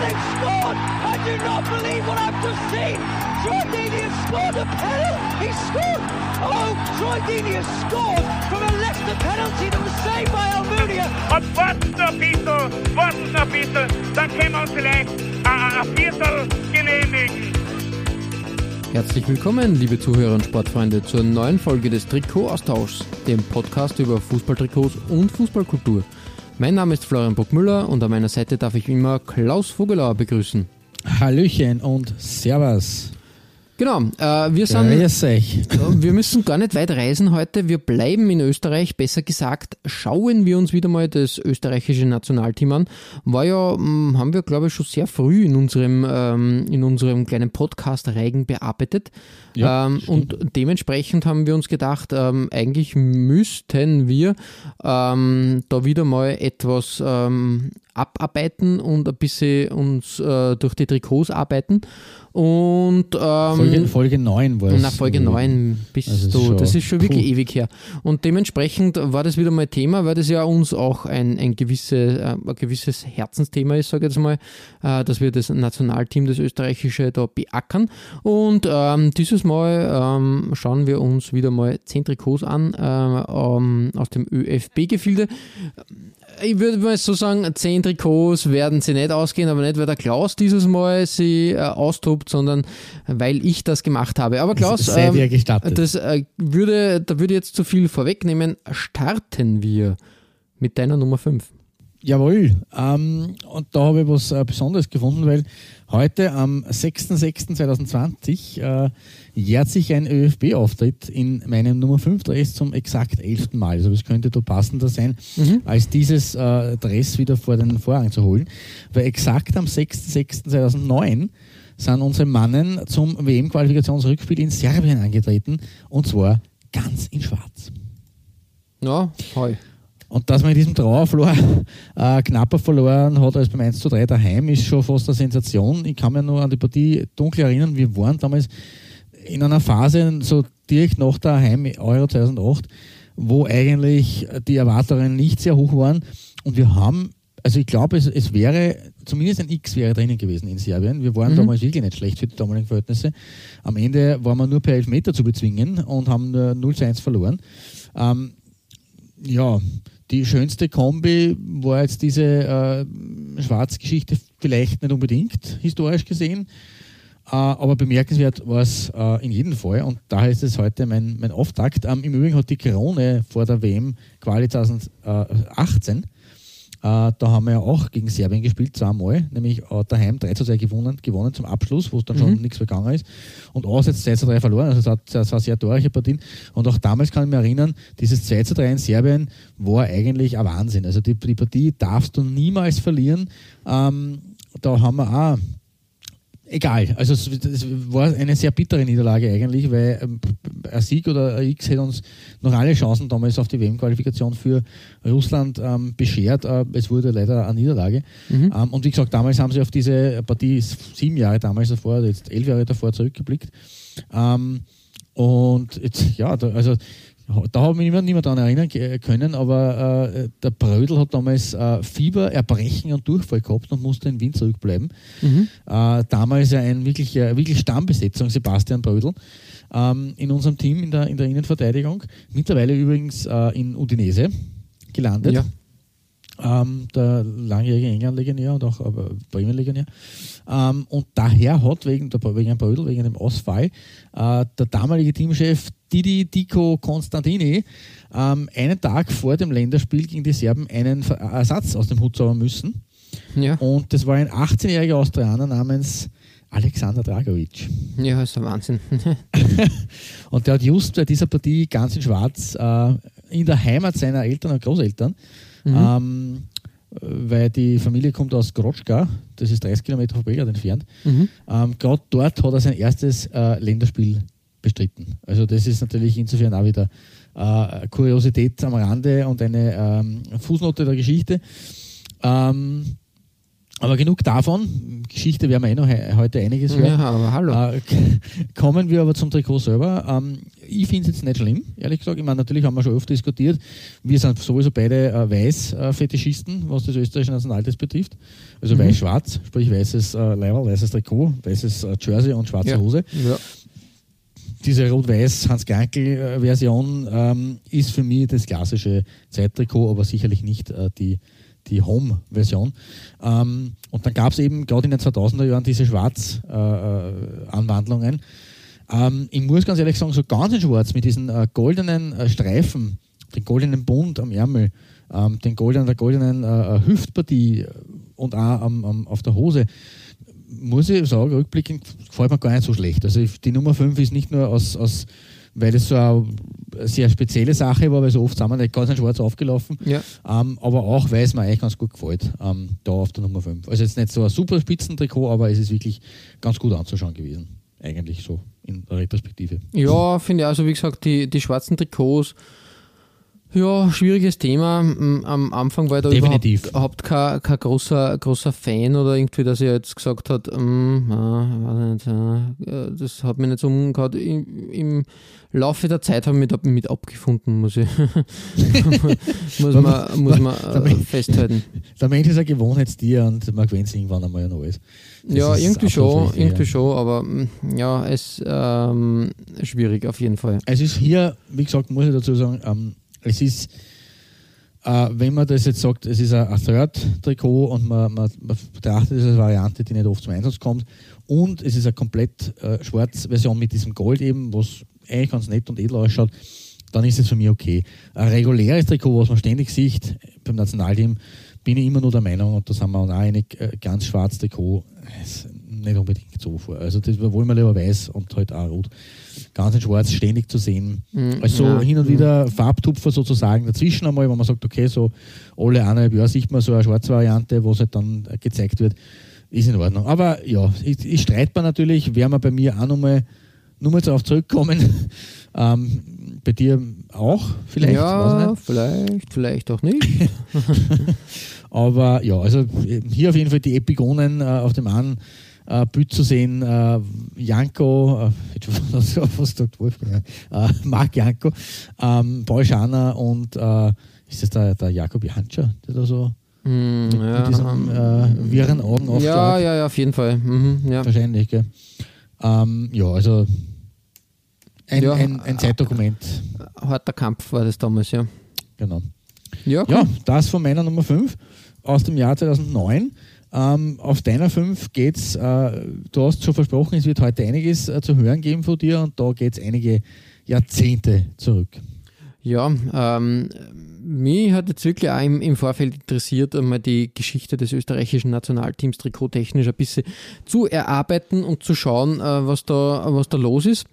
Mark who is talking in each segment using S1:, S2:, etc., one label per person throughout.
S1: they've scored! I do not believe what I've just seen! Troy Deeney has scored a penalty! He scored! Oh, Troy Deeney has scored from a Leicester penalty that was saved by Almunia!
S2: Und warten noch ein bisschen, warten noch ein bisschen, dann können wir uns vielleicht ein Viertel genehmigen.
S3: Herzlich willkommen, liebe Zuhörer und Sportfreunde, zur neuen Folge des Trikot-Austauschs, dem Podcast über Fußballtrikots und Fußballkultur. Mein Name ist Florian Bockmüller und an meiner Seite darf ich wie immer Klaus Vogelauer begrüßen.
S4: Hallöchen und Servus.
S3: Genau, äh, wir sind,
S4: euch.
S3: wir müssen gar nicht weit reisen heute. Wir bleiben in Österreich. Besser gesagt, schauen wir uns wieder mal das österreichische Nationalteam an. War ja, mh, haben wir glaube ich schon sehr früh in unserem, ähm, in unserem kleinen Podcast Reigen bearbeitet.
S4: Ja,
S3: ähm, und dementsprechend haben wir uns gedacht, ähm, eigentlich müssten wir ähm, da wieder mal etwas ähm, abarbeiten und ein bisschen uns äh, durch die Trikots arbeiten. Und ähm,
S4: Folge, Folge 9 war es.
S3: na, Folge 9 bist
S4: Also
S3: du. das ist schon wirklich
S4: puh.
S3: ewig her. Und dementsprechend war das wieder mal Thema, weil das ja uns auch ein, ein, gewisse, äh, ein gewisses Herzensthema ist, sage ich jetzt mal, äh, dass wir das Nationalteam, das österreichische, da beackern. Und ähm, dieses Mal ähm, schauen wir uns wieder mal 10 Trikots an äh, ähm, aus dem ÖFB-Gefilde. Ich würde mal so sagen, 10 Trikots werden sie nicht ausgehen, aber nicht, weil der Klaus dieses Mal sie äh, austobt, sondern weil ich das gemacht habe. Aber Klaus,
S4: ihr
S3: ähm,
S4: gestattet?
S3: das äh, würde, da würde ich jetzt zu viel vorwegnehmen. Starten wir mit deiner Nummer 5.
S4: Jawohl. Ähm, und da habe ich was äh, Besonderes gefunden, weil heute am 6.6.2020 äh, jährt sich ein ÖFB-Auftritt in meinem Nummer 5 Dress zum exakt 11. Mal. Also es könnte da passender sein, als dieses äh, Dress wieder vor den Vorhang zu holen. Weil exakt am 6.6.2009 sind unsere Mannen zum WM-Qualifikationsrückspiel in Serbien angetreten und zwar ganz in schwarz.
S3: Ja, heu.
S4: Und dass man in diesem Trauerflor äh, knapper verloren hat als beim 1 zu 3 daheim, ist schon fast eine Sensation. Ich kann mich nur an die Partie dunkel erinnern. Wir waren damals in einer Phase, so direkt nach der Heim-Euro 2008, wo eigentlich die Erwartungen nicht sehr hoch waren. Und wir haben, also ich glaube, es, es wäre, zumindest ein X wäre drinnen gewesen in Serbien. Wir waren damals wirklich nicht schlecht für die damaligen Verhältnisse. Am Ende waren wir nur per Elfmeter zu bezwingen und haben nur 0 zu 1 verloren. Ähm, ja, die schönste Kombi war jetzt diese äh, Schwarzgeschichte vielleicht nicht unbedingt, historisch gesehen. Äh, aber bemerkenswert war es äh, in jedem Fall und daher ist es heute mein, mein Auftakt. Ähm, Im Übrigen hat die Krone vor der WM Quali 2018 äh, da haben wir ja auch gegen Serbien gespielt, zweimal, nämlich äh, daheim 3 zu 2 gewonnen, gewonnen zum Abschluss, wo es dann schon nichts vergangen ist. Und auswärts 2 zu 3 verloren, also das war sehr torreiche Partien. Und auch damals kann ich mich erinnern, dieses 2 zu 3 in Serbien war eigentlich ein Wahnsinn. Also die, die Partie darfst du niemals verlieren. Ähm, da haben wir auch Egal, also es, es war eine sehr bittere Niederlage eigentlich, weil ähm, ein Sieg oder ein X hätte uns noch alle Chancen damals auf die WM-Qualifikation für Russland ähm, beschert. Äh, es wurde leider eine Niederlage. Ähm, und wie gesagt, damals haben sie auf diese Partie sieben Jahre damals davor, jetzt elf Jahre davor zurückgeblickt. Ähm, und jetzt, ja, da, also da habe ich mich niemand daran erinnern können, aber äh, der Brödel hat damals äh, Fieber, Erbrechen und Durchfall gehabt und musste in Wien zurückbleiben. Äh, damals ja ein wirklich, äh, wirklich Stammbesetzung, Sebastian Brödel, ähm, in unserem Team in der, in der Innenverteidigung. Mittlerweile übrigens äh, in Udinese gelandet.
S3: Ja.
S4: Ähm, der langjährige England-Legionär und auch äh, Bremen-Legionär. Ähm, und daher hat wegen, der, wegen einem Brödel, wegen dem Ausfall, äh, der damalige Teamchef Didi Dico Constantini ähm, einen Tag vor dem Länderspiel gegen die Serben einen Ver- Ersatz aus dem Hut zaubern müssen.
S3: Ja,
S4: Und das war ein 18-jähriger Australier namens Alexander Dragovic.
S3: ja, ist ein Wahnsinn.
S4: Und der hat just bei dieser Partie ganz in Schwarz äh, in der Heimat seiner Eltern und Großeltern, ähm, weil die Familie kommt aus Grotschka, das ist 30 Kilometer von Belgrad entfernt.
S3: Mhm.
S4: Ähm, Gerade dort hat er sein erstes äh, Länderspiel bestritten. Also das ist natürlich insofern auch wieder äh, Kuriosität am Rande und eine ähm, Fußnote der Geschichte. Ähm, aber genug davon. Geschichte werden wir eh noch he heute einiges hören.
S3: Ja, aber hallo.
S4: Äh, kommen wir aber zum Trikot selber. Ähm, ich finde es jetzt nicht schlimm, ehrlich gesagt. Ich meine, natürlich haben wir schon oft diskutiert. Wir sind sowieso beide äh, Weiß-Fetischisten, was das österreichische Nationalteam betrifft. Also mhm. weiß-schwarz, sprich weißes äh, Leiberl, weißes Trikot, weißes äh, Jersey und schwarze
S3: Ja.
S4: Hose.
S3: Ja.
S4: Diese rot-weiß Hans Grankel-Version ähm, ist für mich das klassische Zeittrikot, aber sicherlich nicht äh, die, die Home-Version. Ähm, und dann gab es eben gerade in den 2000er Jahren diese Schwarz-Anwandlungen. ähm, ich muss ganz ehrlich sagen, so ganz in Schwarz mit diesen äh, goldenen äh, Streifen, den goldenen Bund am Ärmel, ähm, den goldenen, der goldenen äh, Hüftpartie und auch am, am, auf der Hose, muss ich sagen, rückblickend gefällt mir gar nicht so schlecht. Also die Nummer 5 ist nicht nur aus, aus weil das so eine sehr spezielle Sache war, weil so oft sind wir nicht ganz in schwarz aufgelaufen,
S3: Ja.
S4: ähm, aber auch, weil es mir eigentlich ganz gut gefällt, ähm, da auf der Nummer 5. Also jetzt nicht so ein super Spitzentrikot, aber es ist wirklich ganz gut anzuschauen gewesen. Eigentlich so in der Retrospektive.
S3: Ja, finde ich also, wie gesagt, die, die schwarzen Trikots, ja, schwieriges Thema. Am Anfang war ich da
S4: Definitiv.
S3: überhaupt, überhaupt kein, kein großer, großer Fan oder irgendwie, dass er jetzt gesagt hat, nicht, äh, das hat mich nicht so umgehauen. Im, Im Laufe der Zeit habe ich mich da mit abgefunden, muss ich muss man, muss man äh, festhalten.
S4: Der Mensch ist ein Gewohnheitstier und man gewöhnt sich irgendwann einmal an alles. Das
S3: Ja,
S4: ist
S3: irgendwie schon, irgendwie schon, aber mm, ja, es ähm, schwierig auf jeden Fall.
S4: Es ist hier, wie gesagt, muss ich dazu sagen, ähm, es ist, äh, wenn man das jetzt sagt, es ist ein, ein Third-Trikot und man, man, man betrachtet es als Variante, die nicht oft zum Einsatz kommt und es ist eine komplett äh, schwarze Version mit diesem Gold eben, was eigentlich ganz nett und edel ausschaut, dann ist es für mich okay. Ein reguläres Trikot, was man ständig sieht beim Nationalteam, bin ich immer nur der Meinung, und da sind wir auch einig, äh, ganz schwarz Trikot ist nicht unbedingt so vor. Also das wollen wir lieber weiß und halt auch rot. Ganz in schwarz ständig zu sehen. Also
S3: ja.
S4: hin und wieder Farbtupfer sozusagen dazwischen einmal, wo man sagt, okay, so alle eineinhalb Jahre sieht man so eine schwarze Variante, wo es halt dann gezeigt wird, ist in Ordnung. Aber ja, ist, ist streitbar natürlich, werden wir bei mir auch nochmal nur mal darauf zurückkommen. ähm, bei dir auch vielleicht,
S3: ja, vielleicht, vielleicht auch nicht.
S4: Aber ja, also äh, hier auf jeden Fall die Epigonen äh, auf dem einen äh, Bild zu sehen. Äh, Janko, äh, was, sagt Wolfgang? Äh, Marc Janko, ähm, Paul Schaner und äh, ist das der, der Jakob Janscher, der da so
S3: Hm,
S4: mit,
S3: ja,
S4: mit diesem äh, wirren Augen
S3: ja,
S4: aufschaut?
S3: ja, ja, auf jeden Fall. Mhm, ja.
S4: Wahrscheinlich, gell? Ähm, ja, also ein,
S3: Ja,
S4: ein, ein Zeitdokument,
S3: Harter Kampf war das damals, ja.
S4: genau.
S3: Ja,
S4: Ja,
S3: cool.
S4: das von meiner Nummer 5 aus dem Jahr 2009. Ähm, auf deiner 5 geht's, äh, du hast schon versprochen, es wird heute einiges äh, zu hören geben von dir und da geht es einige Jahrzehnte zurück.
S3: Ja, ähm, mich hat jetzt wirklich auch im, im Vorfeld interessiert, einmal die Geschichte des österreichischen Nationalteams trikottechnisch ein bisschen zu erarbeiten und zu schauen, äh, was, da, was da los ist.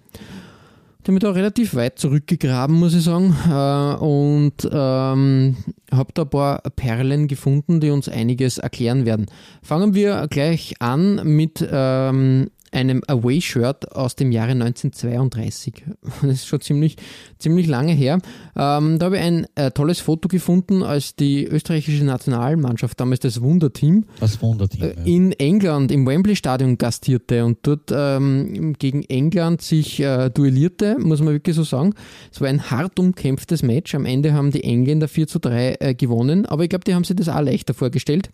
S3: Ich habe mich da relativ weit zurückgegraben, muss ich sagen, äh, und ähm, habe da ein paar Perlen gefunden, die uns einiges erklären werden. Fangen wir gleich an mit ähm, einem Away-Shirt aus dem Jahre 1932. Das ist schon ziemlich, ziemlich lange her. Ähm, da habe ich ein äh, tolles Foto gefunden, als die österreichische Nationalmannschaft, damals das Wunderteam,
S4: Das Wunderteam.
S3: äh, in England im Wembley-Stadion gastierte und dort ähm, gegen England sich äh, duellierte, muss man wirklich so sagen. Es war ein hart umkämpftes Match. Am Ende haben die Engländer 4 zu 3 äh, gewonnen, aber ich glaube, die haben sich das auch leichter vorgestellt.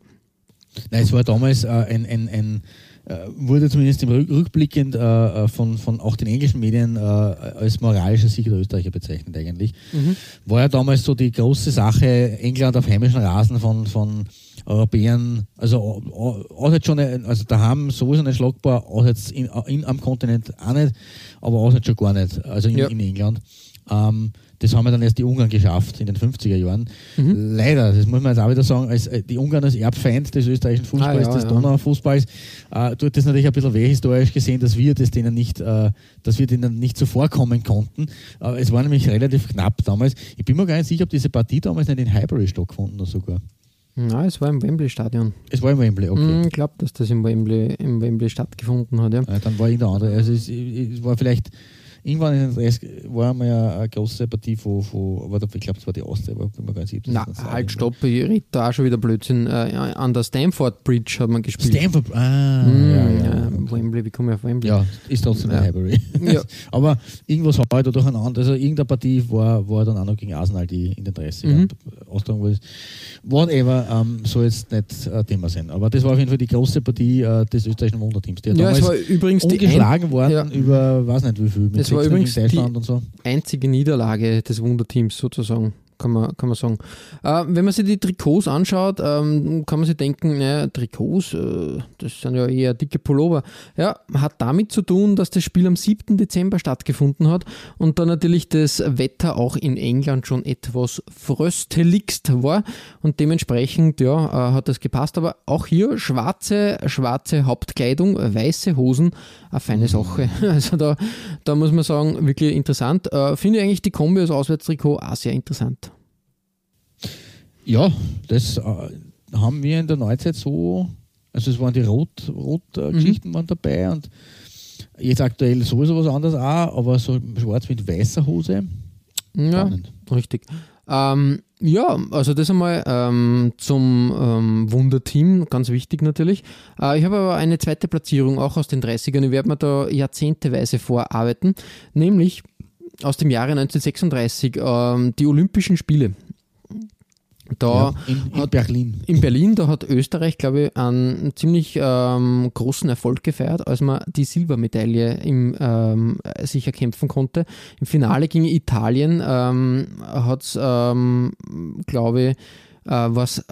S4: Nein, es war damals äh, ein, ein, ein wurde zumindest im Rück, rückblickend äh, äh, von, von auch den englischen Medien äh, als moralischer Sieg der Österreicher bezeichnet eigentlich. War ja damals so die große Sache, England auf heimischen Rasen von, von Europäern, also au- auswärts schon, äh, also da haben sowieso nicht schlagbar, auswärts in, in, am Kontinent auch nicht, aber auswärts schon gar nicht, also in,
S3: Ja.
S4: in England. Ähm, das haben ja dann erst die Ungarn geschafft in den 50er Jahren. Leider, das muss man jetzt auch wieder sagen, als, äh, die Ungarn als Erbfeind des österreichischen Fußballs,
S3: Ah, ja,
S4: des
S3: ja.
S4: Donaufußballs, äh, tut das natürlich ein bisschen weh historisch gesehen, dass wir das denen nicht, äh, dass wir denen nicht zuvorkommen konnten. Äh, es war nämlich relativ knapp damals. Ich bin mir gar nicht sicher, ob diese Partie damals nicht in Highbury stattgefunden hat sogar.
S3: Nein, es war im Wembley-Stadion.
S4: Es war im Wembley, okay.
S3: Mm, Ich glaube, dass das im Wembley, im Wembley stattgefunden hat. Ja.
S4: Äh, dann war irgendein andere. Also es, es war vielleicht, irgendwann in den 30 war einmal eine, eine große Partie von, von aber ich glaube, es war die Austria, aber bin mir gar nicht sicher.
S3: Na, halt, stopp, ich rede da auch schon wieder Blödsinn. Äh, an der Stamford Bridge hat man gespielt.
S4: Stamford, ah,
S3: Mm,
S4: ja, ja,
S3: ja,
S4: okay.
S3: Wembley, wie komme ich auf Wembley?
S4: Ja, ist trotzdem
S3: Ja.
S4: ein Highbury.
S3: Ja.
S4: Aber irgendwas war da durcheinander. Also irgendeine Partie war, war dann auch noch gegen Arsenal, die in den 30ern
S3: Mhm.
S4: austragen wurde. Whatever, ähm, soll jetzt nicht äh, Thema sein. Aber das war auf jeden Fall die große Partie äh, des österreichischen Wunderteams. Die
S3: Ja, es war übrigens die ein,
S4: ungeschlagen worden
S3: ja.
S4: über, weiß nicht wie viel, mit
S3: Es war
S4: 6 gegen
S3: übrigens
S4: Deutschland und so.
S3: einzige Niederlage des Wunderteams sozusagen. Kann man, kann man sagen. Äh, wenn man sich die Trikots anschaut, ähm, kann man sich denken, naja, Trikots, äh, das sind ja eher dicke Pullover. Ja, hat damit zu tun, dass das Spiel am 7. Dezember stattgefunden hat und da natürlich das Wetter auch in England schon etwas frösteligst war und dementsprechend ja, äh, hat das gepasst. Aber auch hier schwarze, schwarze Hauptkleidung, weiße Hosen, eine feine Sache. Also da, da muss man sagen, wirklich interessant. Äh, Finde ich eigentlich die Kombi als Auswärtstrikot auch sehr interessant.
S4: Ja, das äh, haben wir in der Neuzeit so, also es waren die Rot-Geschichten Rot, äh,
S3: Mhm.
S4: Waren dabei und jetzt aktuell sowieso was anderes auch, aber so schwarz mit weißer Hose.
S3: Ja,
S4: Spannend.
S3: richtig. Ähm, ja, also das einmal ähm, zum ähm, Wunderteam, ganz wichtig natürlich. Äh, ich habe aber eine zweite Platzierung auch aus den 30ern. Ich werde mir da jahrzehnteweise vorarbeiten, nämlich aus dem Jahre 1936, ähm, die Olympischen Spiele. Da
S4: ja, in, in
S3: hat-
S4: Berlin.
S3: in Berlin, da hat Österreich, glaube ich, einen ziemlich ähm, großen Erfolg gefeiert, als man die Silbermedaille im, ähm, sich erkämpfen konnte. Im Finale gegen Italien ähm, hat es, ähm, glaube ich, äh, was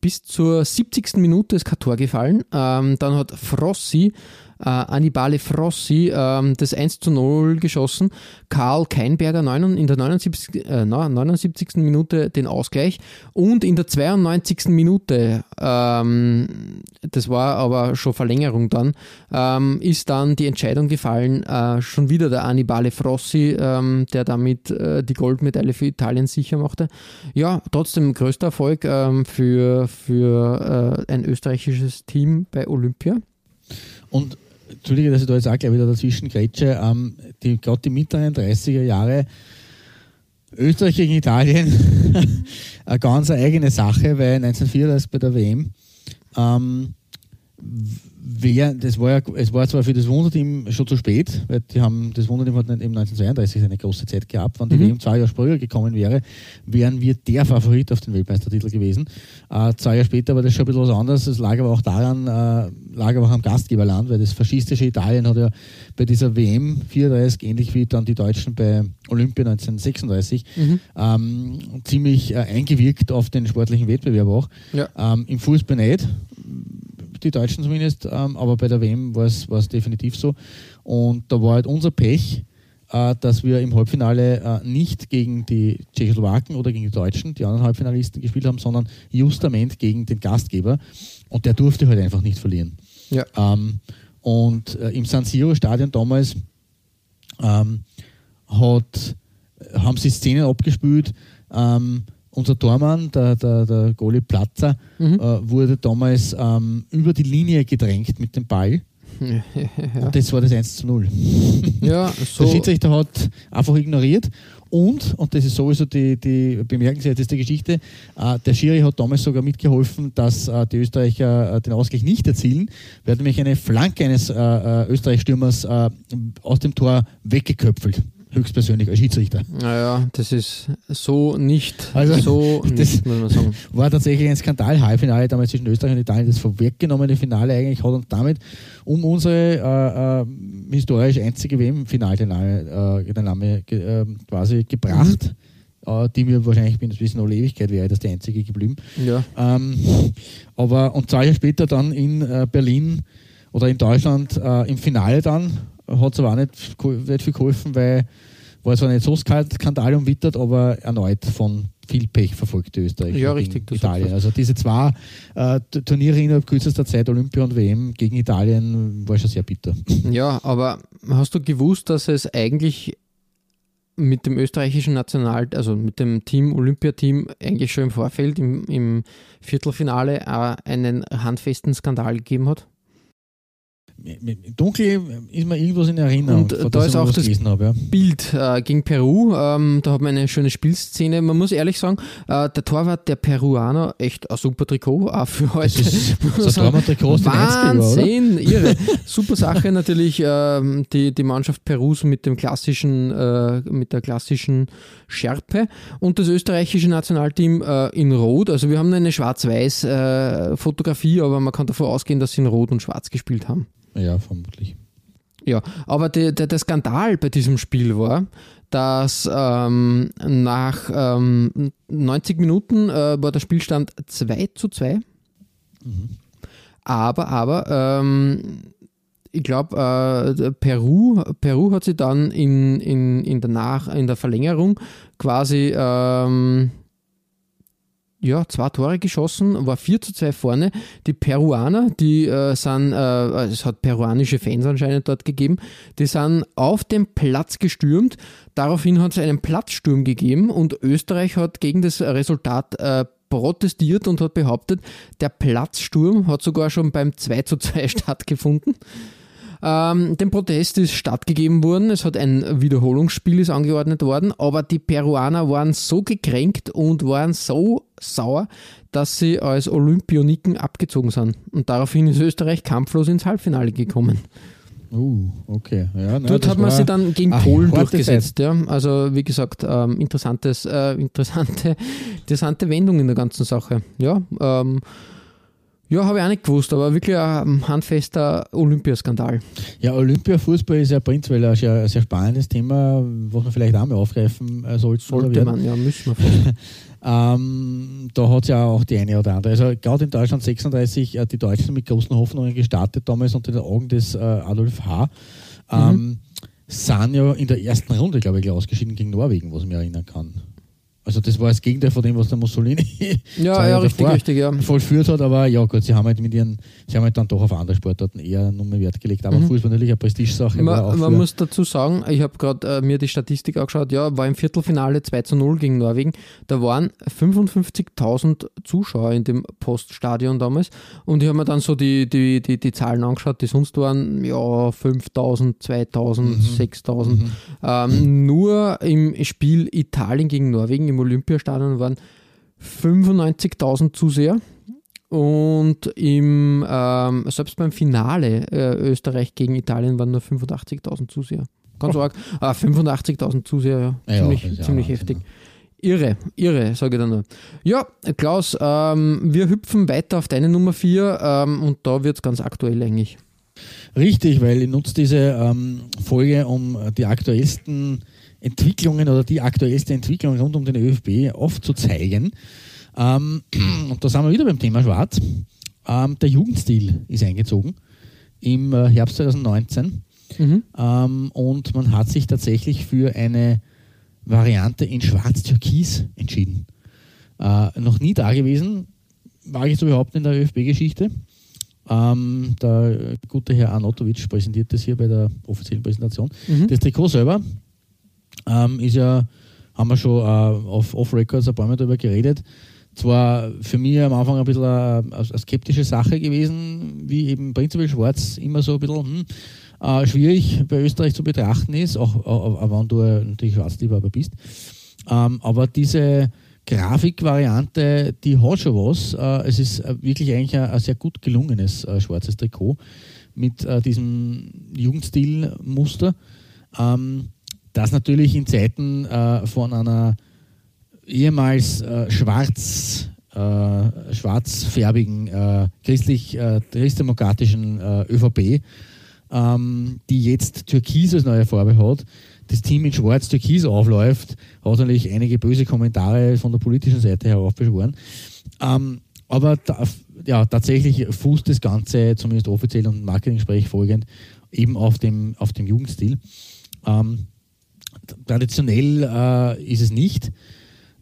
S3: bis zur 70. Minute ist kein Tor gefallen. Ähm, dann hat Frossi, äh, Annibale Frossi, ähm, das 1 zu 0 geschossen. Karl Keinberger in der 79, äh, na, 79. Minute den Ausgleich und in der 92. Minute, ähm, das war aber schon Verlängerung dann, ähm, ist dann die Entscheidung gefallen, äh, schon wieder der Annibale Frossi, ähm, der damit äh, die Goldmedaille für Italien sicher machte. Ja, trotzdem größter Erfolg ähm, für, für äh, ein österreichisches Team bei Olympia.
S4: Und Entschuldige, dass ich da jetzt auch gleich wieder dazwischen grätsche, ähm, die, gerade die mittleren 30er Jahre, Österreich gegen Italien, eine ganz eigene Sache, weil 1934 bei der WM, ähm, wer, das war ja, es war zwar für das Wunderteam schon zu spät, weil die haben, das Wunderteam hat im 1932 eine große Zeit gehabt. Wenn die
S3: Mhm.
S4: WM zwei Jahre früher gekommen wäre, wären wir der Favorit auf den Weltmeistertitel gewesen. Äh, zwei Jahre später war das schon ein bisschen was anderes. Das lag aber auch daran, äh, lag aber auch am Gastgeberland, weil das faschistische Italien hat ja bei dieser WM 34, ähnlich wie dann die Deutschen bei Olympia 1936,
S3: Mhm.
S4: ähm, ziemlich äh, eingewirkt auf den sportlichen Wettbewerb auch.
S3: Ja.
S4: Ähm, Im Fußball nicht, die Deutschen zumindest, ähm, aber bei der WM war es definitiv so. Und da war halt unser Pech, äh, dass wir im Halbfinale äh, nicht gegen die Tschechoslowaken oder gegen die Deutschen, die anderen Halbfinalisten gespielt haben, sondern justament gegen den Gastgeber. Und der durfte halt einfach nicht verlieren.
S3: Ja.
S4: Ähm, und äh, im San Siro Stadion damals ähm, hat, haben sie Szenen abgespielt. Ähm, unser Tormann, der, der, der Goli Platzer,
S3: Mhm.
S4: äh, wurde damals ähm, über die Linie gedrängt mit dem Ball.
S3: Ja,
S4: Und das war das 1 zu 0.
S3: ja
S4: Der
S3: so.
S4: Schiedsrichter hat einfach ignoriert. Und, und das ist sowieso die, die bemerkenswerteste Geschichte, äh, der Schiri hat damals sogar mitgeholfen, dass äh, die Österreicher äh, den Ausgleich nicht erzielen. Er hat nämlich eine Flanke eines äh, äh, Österreich-Stürmers äh, aus dem Tor weggeköpfelt. Höchstpersönlich als Schiedsrichter.
S3: Naja, das ist so nicht,
S4: Also,
S3: so
S4: das-
S3: nicht, muss man sagen.
S4: War tatsächlich ein Skandal, Halbfinale damals zwischen Österreich und Italien, das vorweggenommene Finale eigentlich hat und damit um unsere äh, äh, historisch einzige WM-Finalteilnahme äh, Teilnahme, ge, äh, quasi gebracht, äh, die mir wahrscheinlich bis bis in alle Ewigkeit wäre das die einzige geblieben.
S3: Ja,
S4: Ähm, aber und zwei Jahre später dann in äh, Berlin oder in Deutschland äh, im Finale dann hat es aber auch nicht, nicht viel geholfen, weil war zwar nicht so Skandal umwittert, aber erneut von viel Pech verfolgte Österreich
S3: Ja, richtig,
S4: Italien. Also diese zwei äh, Turniere innerhalb kürzester Zeit, Olympia und WM gegen Italien, war schon sehr bitter.
S3: ja, aber hast du gewusst, dass es eigentlich mit dem österreichischen National, also mit dem Team, Olympiateam, eigentlich schon im Vorfeld, im, im Viertelfinale, auch einen handfesten Skandal gegeben hat?
S4: Dunkel ist mir irgendwas in Erinnerung.
S3: Und da ist auch das habe, ja. Bild äh, gegen Peru. Ähm, da hat man eine schöne Spielszene. Man muss ehrlich sagen, äh, der Torwart der Peruaner, echt ein super Trikot, auch für heute. Das ist, das
S4: Torwart-Trikot
S3: Wahnsinn, irre. super Sache natürlich, äh, die, die Mannschaft Perus mit dem klassischen, äh, mit der klassischen Schärpe und das österreichische Nationalteam äh, in Rot. Also wir haben eine schwarz-weiß äh, Fotografie, aber man kann davon ausgehen, dass sie in Rot und Schwarz gespielt haben.
S4: Ja, vermutlich.
S3: Ja, aber der, der, der Skandal bei diesem Spiel war, dass ähm, nach ähm, 90 Minuten äh, war der Spielstand 2 zu 2. Mhm. Aber, aber, ähm, ich glaube, äh, Peru, Peru hat sie dann in, in, in, der, Nach in der Verlängerung quasi ähm, ja, zwei Tore geschossen, war 4 zu 2 vorne. Die Peruaner, die äh, sind, äh, es hat peruanische Fans anscheinend dort gegeben, die sind auf den Platz gestürmt. Daraufhin hat es einen Platzsturm gegeben und Österreich hat gegen das Resultat äh, protestiert und hat behauptet, der Platzsturm hat sogar schon beim 2 zu 2 stattgefunden. Ähm, dem Protest ist stattgegeben worden. Es hat ein Wiederholungsspiel ist angeordnet worden, aber die Peruaner waren so gekränkt und waren so sauer, dass sie als Olympioniken abgezogen sind. Und daraufhin ist Österreich kampflos ins Halbfinale gekommen.
S4: Uh, okay. Ja,
S3: na, Dort hat man sie dann gegen Polen durchgesetzt. Ja. Also wie gesagt, ähm, interessantes, äh, interessante, interessante Wendung in der ganzen Sache. Ja, ähm, ja, habe ich auch nicht gewusst, aber wirklich ein handfester Olympiaskandal.
S4: Ja, Olympiafußball ist ja prinzipiell ein sehr, sehr spannendes Thema, was man vielleicht auch mal aufgreifen äh, sollte.
S3: Sollte man, ja, müssen
S4: wir. ähm, da hat es ja auch die eine oder andere. Also gerade in Deutschland 36 äh, die Deutschen mit großen Hoffnungen gestartet, damals unter den Augen des äh, Adolf H. Ähm, mhm. sind ja in der ersten Runde, glaube ich, ausgeschieden gegen Norwegen, was ich mich erinnern kann. Also das war das Gegenteil von dem, was der Mussolini
S3: ja, ja, richtig, richtig, ja.
S4: vollführt hat, aber ja gut, sie haben halt mit ihren, sie haben halt dann doch auf andere Sportarten eher nur mehr Wert gelegt. Aber mhm. Fußball natürlich eine Prestigesache.
S3: Man, man muss dazu sagen, ich habe gerade äh, mir die Statistik angeschaut, ja, war im Viertelfinale 2 zu 0 gegen Norwegen. Da waren 55.000 Zuschauer in dem Poststadion damals und ich habe mir dann so die, die, die, die Zahlen angeschaut, die sonst waren ja 5.000, 2.000, mhm. 6.000. Mhm. Ähm, nur im Spiel Italien gegen Norwegen im Olympiastadion waren 95.000 Zuseher. Und im, ähm, selbst beim Finale äh, Österreich gegen Italien waren nur 85.000 Zuseher. Ganz oh. arg. Ah, 85.000 Zuseher, ja, ziemlich, ja, ziemlich heftig. Irre, irre, sage ich dann nur. Ja, Klaus, ähm, wir hüpfen weiter auf deine Nummer 4 ähm, und da wird es ganz aktuell eigentlich.
S4: Richtig, weil ich nutze diese ähm, Folge, um die aktuellsten Entwicklungen oder die aktuellste Entwicklung rund um den ÖFB aufzuzeigen. Ähm, und da sind wir wieder beim Thema Schwarz. Ähm, der Jugendstil ist eingezogen im äh, Herbst 2019 mhm. ähm, und man hat sich tatsächlich für eine Variante in Schwarz-Türkis entschieden. Äh, noch nie da gewesen, wage ich zu behaupten in der ÖFB-Geschichte. Ähm, der gute Herr Arnautovic präsentiert das hier bei der offiziellen Präsentation. Mhm. Das Trikot selber ähm, ist ja, haben wir schon äh, auf Off-Records ein paar Mal darüber geredet. Zwar für mich am Anfang ein bisschen eine, eine skeptische Sache gewesen, wie eben prinzipiell Schwarz immer so ein bisschen hm, äh, schwierig bei Österreich zu betrachten ist, auch, auch, auch wenn du natürlich Schwarzliebhaber bist. Ähm, aber diese Grafikvariante, die hat schon was. Äh, es ist äh, wirklich eigentlich ein, ein sehr gut gelungenes äh, schwarzes Trikot mit äh, diesem Jugendstilmuster. Ähm, das natürlich in Zeiten äh, von einer ehemals äh, schwarz, äh, schwarzfärbigen, äh, christlich, äh, christdemokratischen äh, ÖVP, ähm, die jetzt Türkis als neue Farbe hat, das Team in Schwarz-Türkis aufläuft, hat natürlich einige böse Kommentare von der politischen Seite heraufbeschworen. Ähm, aber da, ja, tatsächlich fußt das Ganze, zumindest offiziell und Marketing-Sprech folgend, eben auf dem, auf dem Jugendstil. Ähm, traditionell äh, ist es nicht.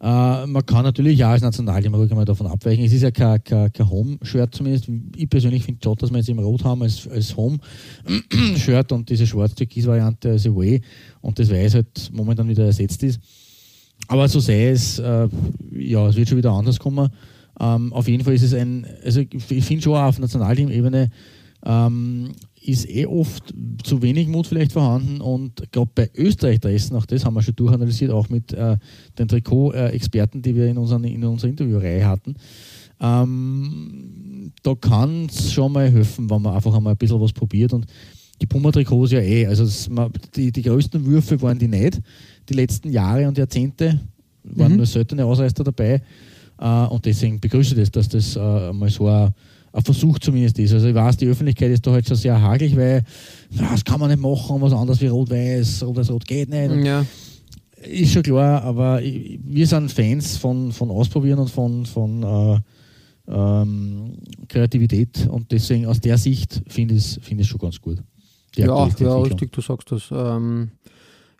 S4: Äh, man kann natürlich ja als Nationalteam ruhig mal davon abweichen. Es ist ja kein, kein, kein Home-Shirt zumindest. Ich persönlich finde schon, dass wir jetzt im Rot haben als, als Home-Shirt und diese schwarz-türkis-Variante als Away und das Weiß halt momentan wieder ersetzt ist. Aber so sei es, äh, ja, es wird schon wieder anders kommen. Ähm, auf jeden Fall ist es ein, also ich finde schon auf Nationalteam-Ebene ähm, ist eh oft zu wenig Mut vielleicht vorhanden und gerade bei Österreich-Dressen, auch das haben wir schon durchanalysiert, auch mit äh, den Trikot-Experten, die wir in, unseren, in unserer Interviewreihe hatten. Ähm, da kann es schon mal helfen, wenn man einfach einmal ein bisschen was probiert und die Puma-Trikots ja eh, also das, die, die größten Würfe waren die nicht, die letzten Jahre und Jahrzehnte waren mhm. nur seltene Ausreißer dabei äh, und deswegen begrüße ich das, dass das äh, mal so ein ein Versuch zumindest ist. Also ich weiß, die Öffentlichkeit ist da halt schon sehr hagelig, weil das kann man nicht machen, was anderes wie Rot-Weiß, Rot-Weiß-Rot geht nicht. Ja. Ist schon klar, aber wir sind Fans von, von Ausprobieren und von, von äh, ähm, Kreativität und deswegen aus der Sicht finde ich es find schon ganz gut.
S3: Ja, ja, richtig, du sagst das. Ähm,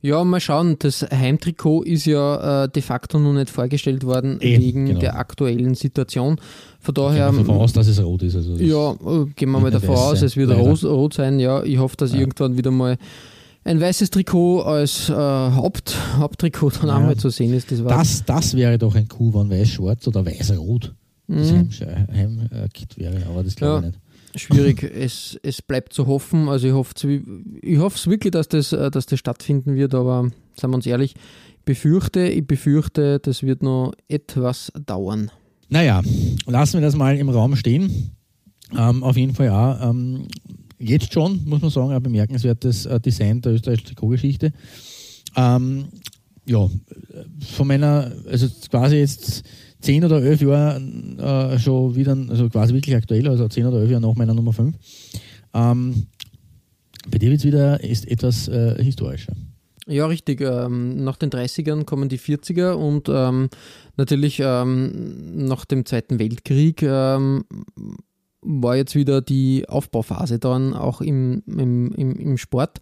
S3: ja, mal schauen. Das Heimtrikot ist ja äh, de facto noch nicht vorgestellt worden e, wegen genau. der aktuellen Situation. Von daher.
S4: Gehen wir davon aus, dass es rot ist. Also
S3: ja, äh, gehen wir mal davon aus, sein. es wird rot, rot, sein. Ja, ich hoffe, dass ja. irgendwann wieder mal ein weißes Trikot als äh, Haupt, Haupttrikot dann ja. einmal zu sehen ist.
S4: Das, das, das wäre doch ein Coup, wenn weiß-schwarz oder weiß-rot das mhm. Heimkit Heim, äh, wäre, aber das glaube ich nicht
S3: schwierig. es, es bleibt zu hoffen. Also ich hoffe ich hoffe wirklich, dass das, äh, dass das stattfinden wird, aber seien wir uns ehrlich, ich befürchte, ich befürchte, das wird noch etwas dauern.
S4: Naja, lassen wir das mal im Raum stehen. Ähm, auf jeden Fall ja. Ähm, jetzt schon, muss man sagen, ein bemerkenswertes äh, Design der österreichischen Trikotgeschichte. Ähm, ja, von meiner, also quasi jetzt zehn oder elf Jahren äh, schon wieder, also quasi wirklich aktuell, also zehn oder elf Jahre nach meiner Nummer 5. Ähm, bei dir wird es wieder ist etwas äh, historischer.
S3: Ja, richtig. Ähm, nach den 30ern kommen die 40er und ähm, natürlich ähm, nach dem Zweiten Weltkrieg ähm, war jetzt wieder die Aufbauphase dann auch im, im, im, im Sport.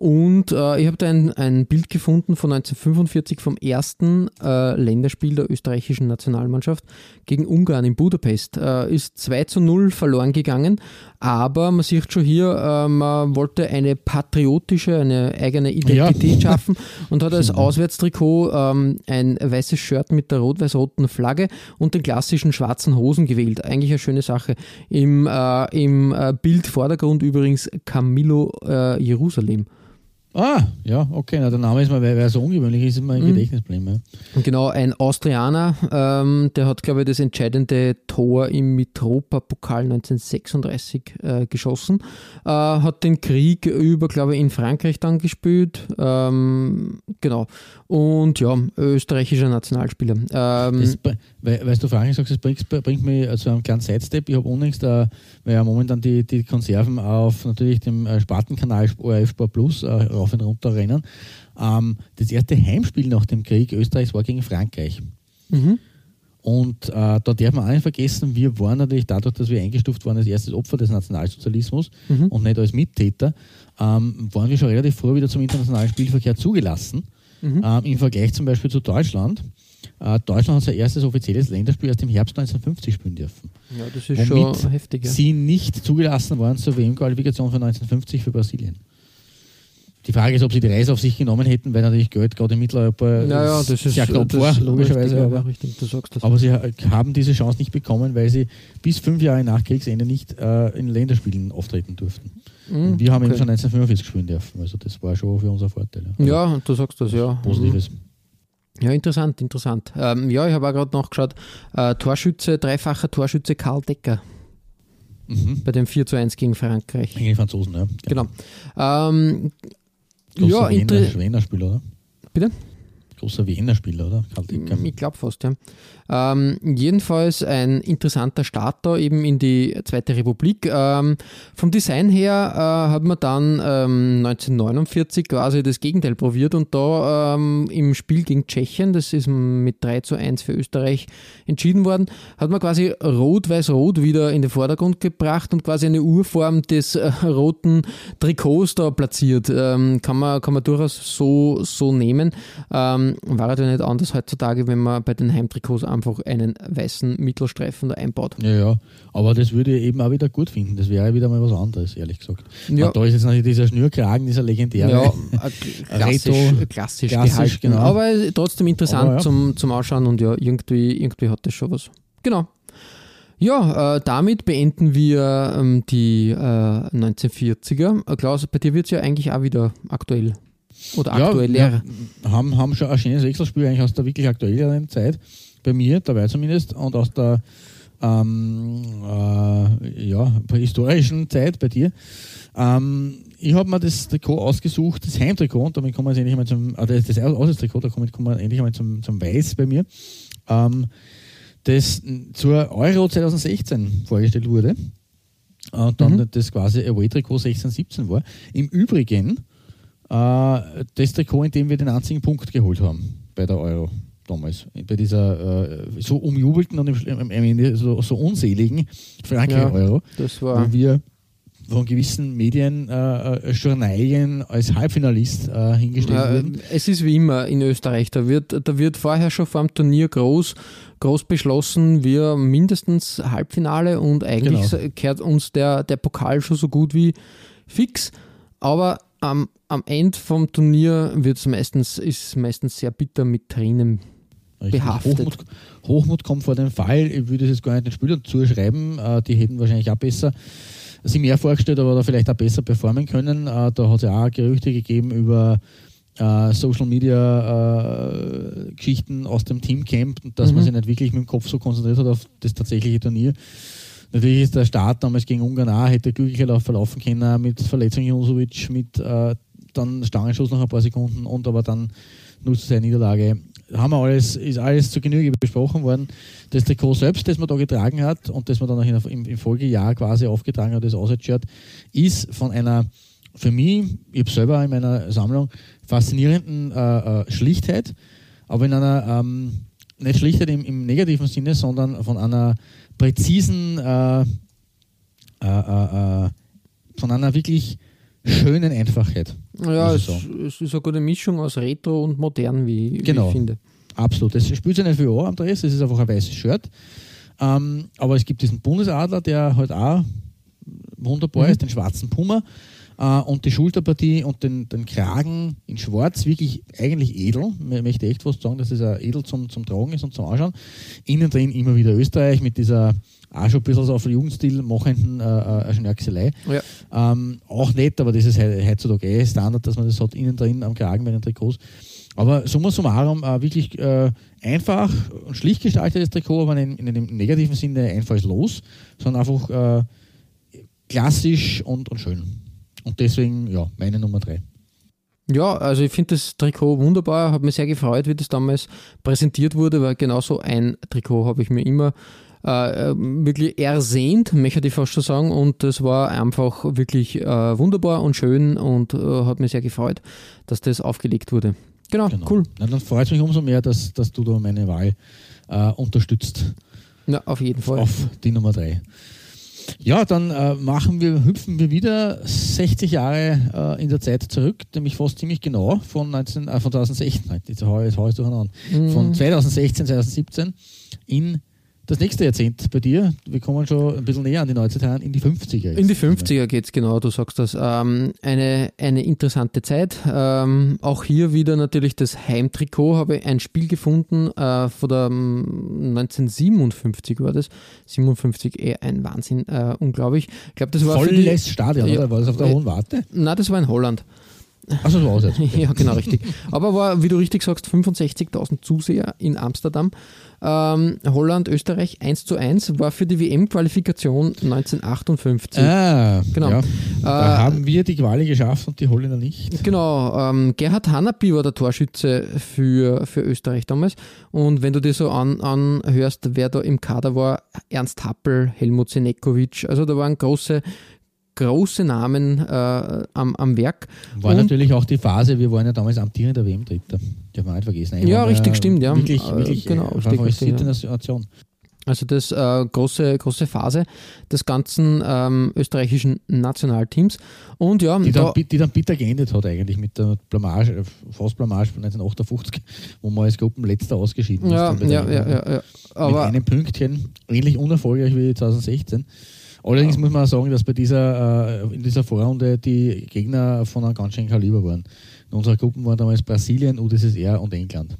S3: Und äh, ich habe da ein, ein Bild gefunden von 1945 vom ersten äh, Länderspiel der österreichischen Nationalmannschaft gegen Ungarn in Budapest. Äh, ist 2 zu 0 verloren gegangen, aber man sieht schon hier, äh, man wollte eine patriotische, eine eigene Identität ja. schaffen und hat als Auswärtstrikot ähm, ein weißes Shirt mit der rot-weiß-roten Flagge und den klassischen schwarzen Hosen gewählt. Eigentlich eine schöne Sache. Im, äh, im äh, Bild Vordergrund übrigens Camillo Jerusalem.
S4: Ah, ja, okay. Na, der Name ist mal, weil er so ungewöhnlich ist, immer ein mhm. Gedächtnisproblem. Ja.
S3: Genau, ein Austrianer, ähm, der hat, glaube ich, das entscheidende Tor im Mitropa-Pokal 1936 äh, geschossen. Äh, hat den Krieg über, glaube ich, in Frankreich dann gespielt. Ähm, genau. Und ja, österreichischer Nationalspieler. Ähm,
S4: das, weil, weißt du, Frankreich sagst, das bringt, bringt mich zu einem kleinen Sidestep. Ich habe unlängst, äh, weil ja momentan die, die Konserven auf natürlich dem äh, Spartenkanal ORF Sport Plus äh, rauf und runter rennen. Ähm, das erste Heimspiel nach dem Krieg Österreichs war gegen Frankreich. Mhm. Und äh, da darf man auch nicht vergessen, wir waren natürlich dadurch, dass wir eingestuft waren als erstes Opfer des Nationalsozialismus mhm. und nicht als Mittäter, ähm, waren wir schon relativ früh wieder zum internationalen Spielverkehr zugelassen. Mhm. Ähm, Im Vergleich zum Beispiel zu Deutschland. Äh, Deutschland hat sein erstes offizielles Länderspiel erst im Herbst 1950 spielen dürfen.
S3: Ja, das ist schon heftig.
S4: Ja. Sie nicht zugelassen waren zur WM-Qualifikation von 1950 für Brasilien. Die Frage ist, ob sie die Reise auf sich genommen hätten, weil natürlich Geld gerade in Mitteleuropa
S3: ja, ja, das ist, sehr knapp war,
S4: logischerweise. Richtig, aber, richtig, aber, sie haben diese Chance nicht bekommen, weil sie bis fünf Jahre nach Kriegsende nicht äh, in Länderspielen auftreten durften. Mhm, wir haben okay. eben schon 1945 spielen dürfen, also das war schon für unser Vorteil.
S3: Ja, ja du sagst das, ja.
S4: Positives.
S3: Mhm. Ja, interessant, interessant. Ähm, ja, ich habe auch gerade nachgeschaut. Äh, Torschütze, dreifacher Torschütze Karl Decker. Mhm. Bei dem 4 zu 1 gegen Frankreich.
S4: Gegen die Franzosen, ja.
S3: Genau. Ähm,
S4: ja, Wiener, Wiener Spiel, oder?
S3: Bitte?
S4: Großer Wiener-Spieler, oder?
S3: Ich glaube fast, ja. Ähm, jedenfalls ein interessanter Start da eben in die Zweite Republik. Ähm, vom Design her äh, hat man dann ähm, 1949 quasi das Gegenteil probiert und da ähm, im Spiel gegen Tschechien, das ist mit 3 zu 1 für Österreich entschieden worden, hat man quasi Rot-Weiß-Rot wieder in den Vordergrund gebracht und quasi eine Urform des äh, roten Trikots da platziert. Ähm, kann, man, kann man durchaus so, so nehmen. Ähm, war ja nicht anders heutzutage, wenn man bei den Heimtrikots einfach einen weißen Mittelstreifen da einbaut.
S4: Ja, ja, aber das würde ich eben auch wieder gut finden. Das wäre wieder mal was anderes, ehrlich gesagt. Ja. da ist jetzt natürlich dieser Schnürkragen, dieser legendäre.
S3: Ja, klassisch, Reto, klassisch, klassisch. Genau. Aber trotzdem interessant ja. zum, zum Ausschauen und ja, irgendwie, irgendwie hat das schon was. Genau. Ja, äh, damit beenden wir ähm, die äh, 1940er. Äh, Klaus, bei dir wird es ja eigentlich auch wieder aktuell. Oder aktuell
S4: ja, wir haben, haben schon ein schönes Wechselspiel eigentlich aus der wirklich aktuelleren Zeit. Bei mir, dabei zumindest, und aus der ähm, äh, ja, historischen Zeit bei dir. Ähm, ich habe mir das Trikot ausgesucht, das Heimtrikot, und damit kommen wir jetzt endlich mal zum, äh, das, das Auswärtstrikot, da kommen wir endlich mal zum, zum Weiß bei mir, ähm, das zur Euro 2016 vorgestellt wurde. Und dann mhm. das quasi Away-Trikot 16-17 war. Im Übrigen äh, das Trikot, in dem wir den einzigen Punkt geholt haben bei der Euro damals, bei dieser äh, so umjubelten und am Ende so, so unseligen Frankreich-Euro, ja,
S3: das war
S4: wo wir von gewissen Medien äh, äh, Journalien als Halbfinalist äh, hingestellt ja, wurden.
S3: Es ist wie immer in Österreich, da wird, da wird vorher schon vor dem Turnier groß, groß beschlossen, wir mindestens Halbfinale und eigentlich genau. kehrt uns der, der Pokal schon so gut wie fix. Aber am, am Ende vom Turnier wird's meistens, ist meistens sehr bitter mit Tränen behaftet.
S4: Hochmut, Hochmut, kommt vor dem Fall. Ich würde es jetzt gar nicht den Spielern zuschreiben. Äh, die hätten wahrscheinlich auch besser sich mehr vorgestellt, aber da vielleicht auch besser performen können. Äh, da hat es ja auch Gerüchte gegeben über äh, Social Media Geschichten aus dem Teamcamp, dass mhm. man sich nicht wirklich mit dem Kopf so konzentriert hat auf das tatsächliche Turnier. Natürlich ist der Start damals gegen Ungarn auch, hätte glücklicher verlaufen können mit Verletzung Josovic, mit dann Stangenschuss nach ein paar Sekunden und aber dann nutzt seine Niederlage. Haben wir alles, ist alles zu Genüge besprochen worden. Das Trikot selbst, das man da getragen hat und das man dann auch im, im Folgejahr quasi aufgetragen hat, das Auswärtsshirt, ist von einer, für mich, ich habe selber in meiner Sammlung, faszinierenden äh, äh, Schlichtheit, aber in einer, ähm, nicht Schlichtheit im, im negativen Sinne, sondern von einer präzisen, äh, äh, äh, von einer wirklich schönen Einfachheit.
S3: Ja, es, es, ist eine gute Mischung aus Retro und modern, wie,
S4: genau.
S3: wie ich finde.
S4: Absolut. Das spielt sich nicht viel an am Dress, es ist einfach ein weißes Shirt. Ähm, aber es gibt diesen Bundesadler, der halt auch wunderbar mhm. ist, den schwarzen Puma. Äh, und die Schulterpartie und den, den Kragen in schwarz, wirklich eigentlich edel. Ich möchte echt fast sagen, dass es edel zum, zum Tragen ist und zum Anschauen. Innen drin immer wieder Österreich mit dieser auch schon ein bisschen so auf Jugendstil machenden äh, äh, Schnörkelei. Ja. Ähm, auch nett, aber das ist heutzutage eh Standard, dass man das hat innen drin am Kragen bei den Trikots. Aber summa summarum äh, wirklich äh, einfach und schlicht gestaltetes Trikot, aber in, in einem negativen Sinne einfallslos, sondern einfach äh, klassisch und, und schön. Und deswegen, ja, meine Nummer drei.
S3: Ja, also ich finde das Trikot wunderbar, habe mich sehr gefreut, wie das damals präsentiert wurde, weil genauso ein Trikot habe ich mir immer äh, wirklich ersehnt, möchte ich fast schon sagen, und das war einfach wirklich äh, wunderbar und schön und äh, hat mich sehr gefreut, dass das aufgelegt wurde. Genau, genau. cool.
S4: Na, dann freut es mich umso mehr, dass, dass du da meine Wahl äh, unterstützt.
S3: Ja, auf jeden Fall.
S4: Auf die Nummer drei. Ja, dann äh, machen wir, hüpfen wir wieder 60 Jahre äh, in der Zeit zurück, nämlich fast ziemlich genau von, 19, äh, von 2016, jetzt haue ich durcheinander, mhm. von 2016, 2017 in das nächste Jahrzehnt bei dir, wir kommen schon ein bisschen näher an die Neuzeit heran, in die 50er.
S3: Jetzt. In die 50er geht es, genau, du sagst das. Ähm, eine, eine interessante Zeit. Ähm, auch hier wieder natürlich das Heimtrikot, habe ich ein Spiel gefunden äh, von der 1957 ähm, war das. 57 eh ein Wahnsinn, äh, unglaublich. Ich glaube, das war
S4: Volles die, Stadion, ja, oder? War das auf der äh, Hohen Warte?
S3: Nein, das war in Holland.
S4: Achso, das war auswärts.
S3: ja, genau, richtig. Aber war, wie du richtig sagst, 65.000 Zuseher in Amsterdam. Ähm, Holland, Österreich 1 zu 1 war für die WM-Qualifikation 1958.
S4: Ah, genau. Ja. Da äh, haben wir die Quali geschafft und die Holländer nicht.
S3: Genau. Ähm, Gerhard Hanapi war der Torschütze für, für Österreich damals. Und wenn du dir so an, anhörst, wer da im Kader war, Ernst Happel, Helmut Senekovic, also da waren große, große Namen äh, am, am Werk.
S4: War und natürlich auch die Phase, wir waren ja damals amtierender WM-Dritter. Die haben wir nicht vergessen.
S3: Eigentlich ja, richtig, stimmt, ja.
S4: Wirklich, äh, wirklich
S3: genau,
S4: äh, favorisierte Nation.
S3: Also das äh, große, große Phase des ganzen ähm, österreichischen Nationalteams. Und ja,
S4: die, da, dann, die dann bitter geendet hat eigentlich mit der Blamage, äh, von 1958, wo man als Gruppenletzter ausgeschieden
S3: ja, ist. Ja, ja, ja, ja,
S4: Aber mit einem Pünktchen, ähnlich unerfolgreich wie 2016. Allerdings muss man auch sagen, dass bei dieser, äh, in dieser Vorrunde die Gegner von einem ganz schönen Kaliber waren. In unserer Gruppe waren damals Brasilien, UdSSR und England.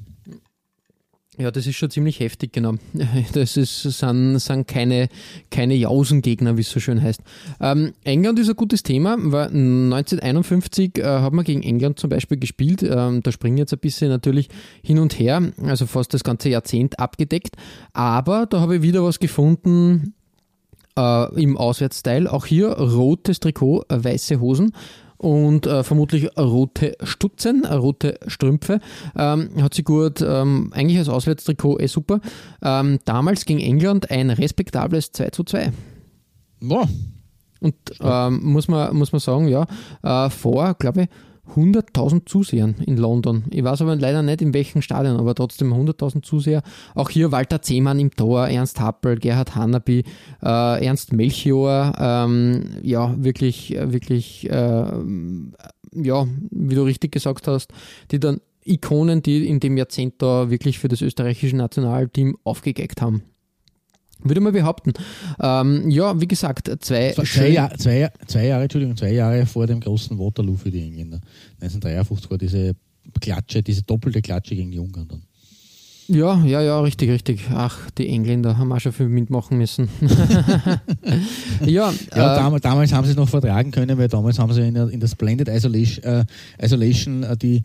S3: Ja, das ist schon ziemlich heftig, genau. Das ist, sind, sind keine, keine Jausengegner, wie es so schön heißt. Ähm, England ist ein gutes Thema, weil 1951 äh, hat man gegen England zum Beispiel gespielt. Ähm, da springen jetzt ein bisschen natürlich hin und her, also fast das ganze Jahrzehnt abgedeckt. Aber da habe ich wieder was gefunden äh, im Auswärtsteil. Auch hier rotes Trikot, äh, weiße Hosen und äh, vermutlich rote Stutzen, rote Strümpfe. Ähm, hat sie gut, ähm, eigentlich als Auswärtstrikot eh super. Ähm, damals gegen England ein respektables 2 zu 2.
S4: Boah.
S3: Und ähm, muss, man, muss man sagen, ja, äh, vor, glaube ich, 100.000 Zusehern in London. Ich weiß aber leider nicht in welchem Stadion, aber trotzdem 100.000 Zuseher. Auch hier Walter Zehmann im Tor, Ernst Happel, Gerhard Hanaby, äh, Ernst Melchior. Ähm, ja, wirklich, wirklich, äh, ja, wie du richtig gesagt hast, die dann Ikonen, die in dem Jahrzehnt da wirklich für das österreichische Nationalteam aufgegeckt haben. Würde man behaupten. Ähm, ja, wie gesagt, zwei,
S4: zwei, Jahr, zwei, zwei, Jahre, Entschuldigung, zwei Jahre vor dem großen Waterloo für die Engländer. 1953 war diese Klatsche, diese doppelte Klatsche gegen die Ungarn dann.
S3: Ja, ja, ja, richtig, richtig. Ach, die Engländer haben auch schon viel mitmachen müssen.
S4: ja, ja äh, damals, damals, haben sie es noch vertragen können, weil damals haben sie in der, in der Splendid Isolation, äh, Isolation äh, die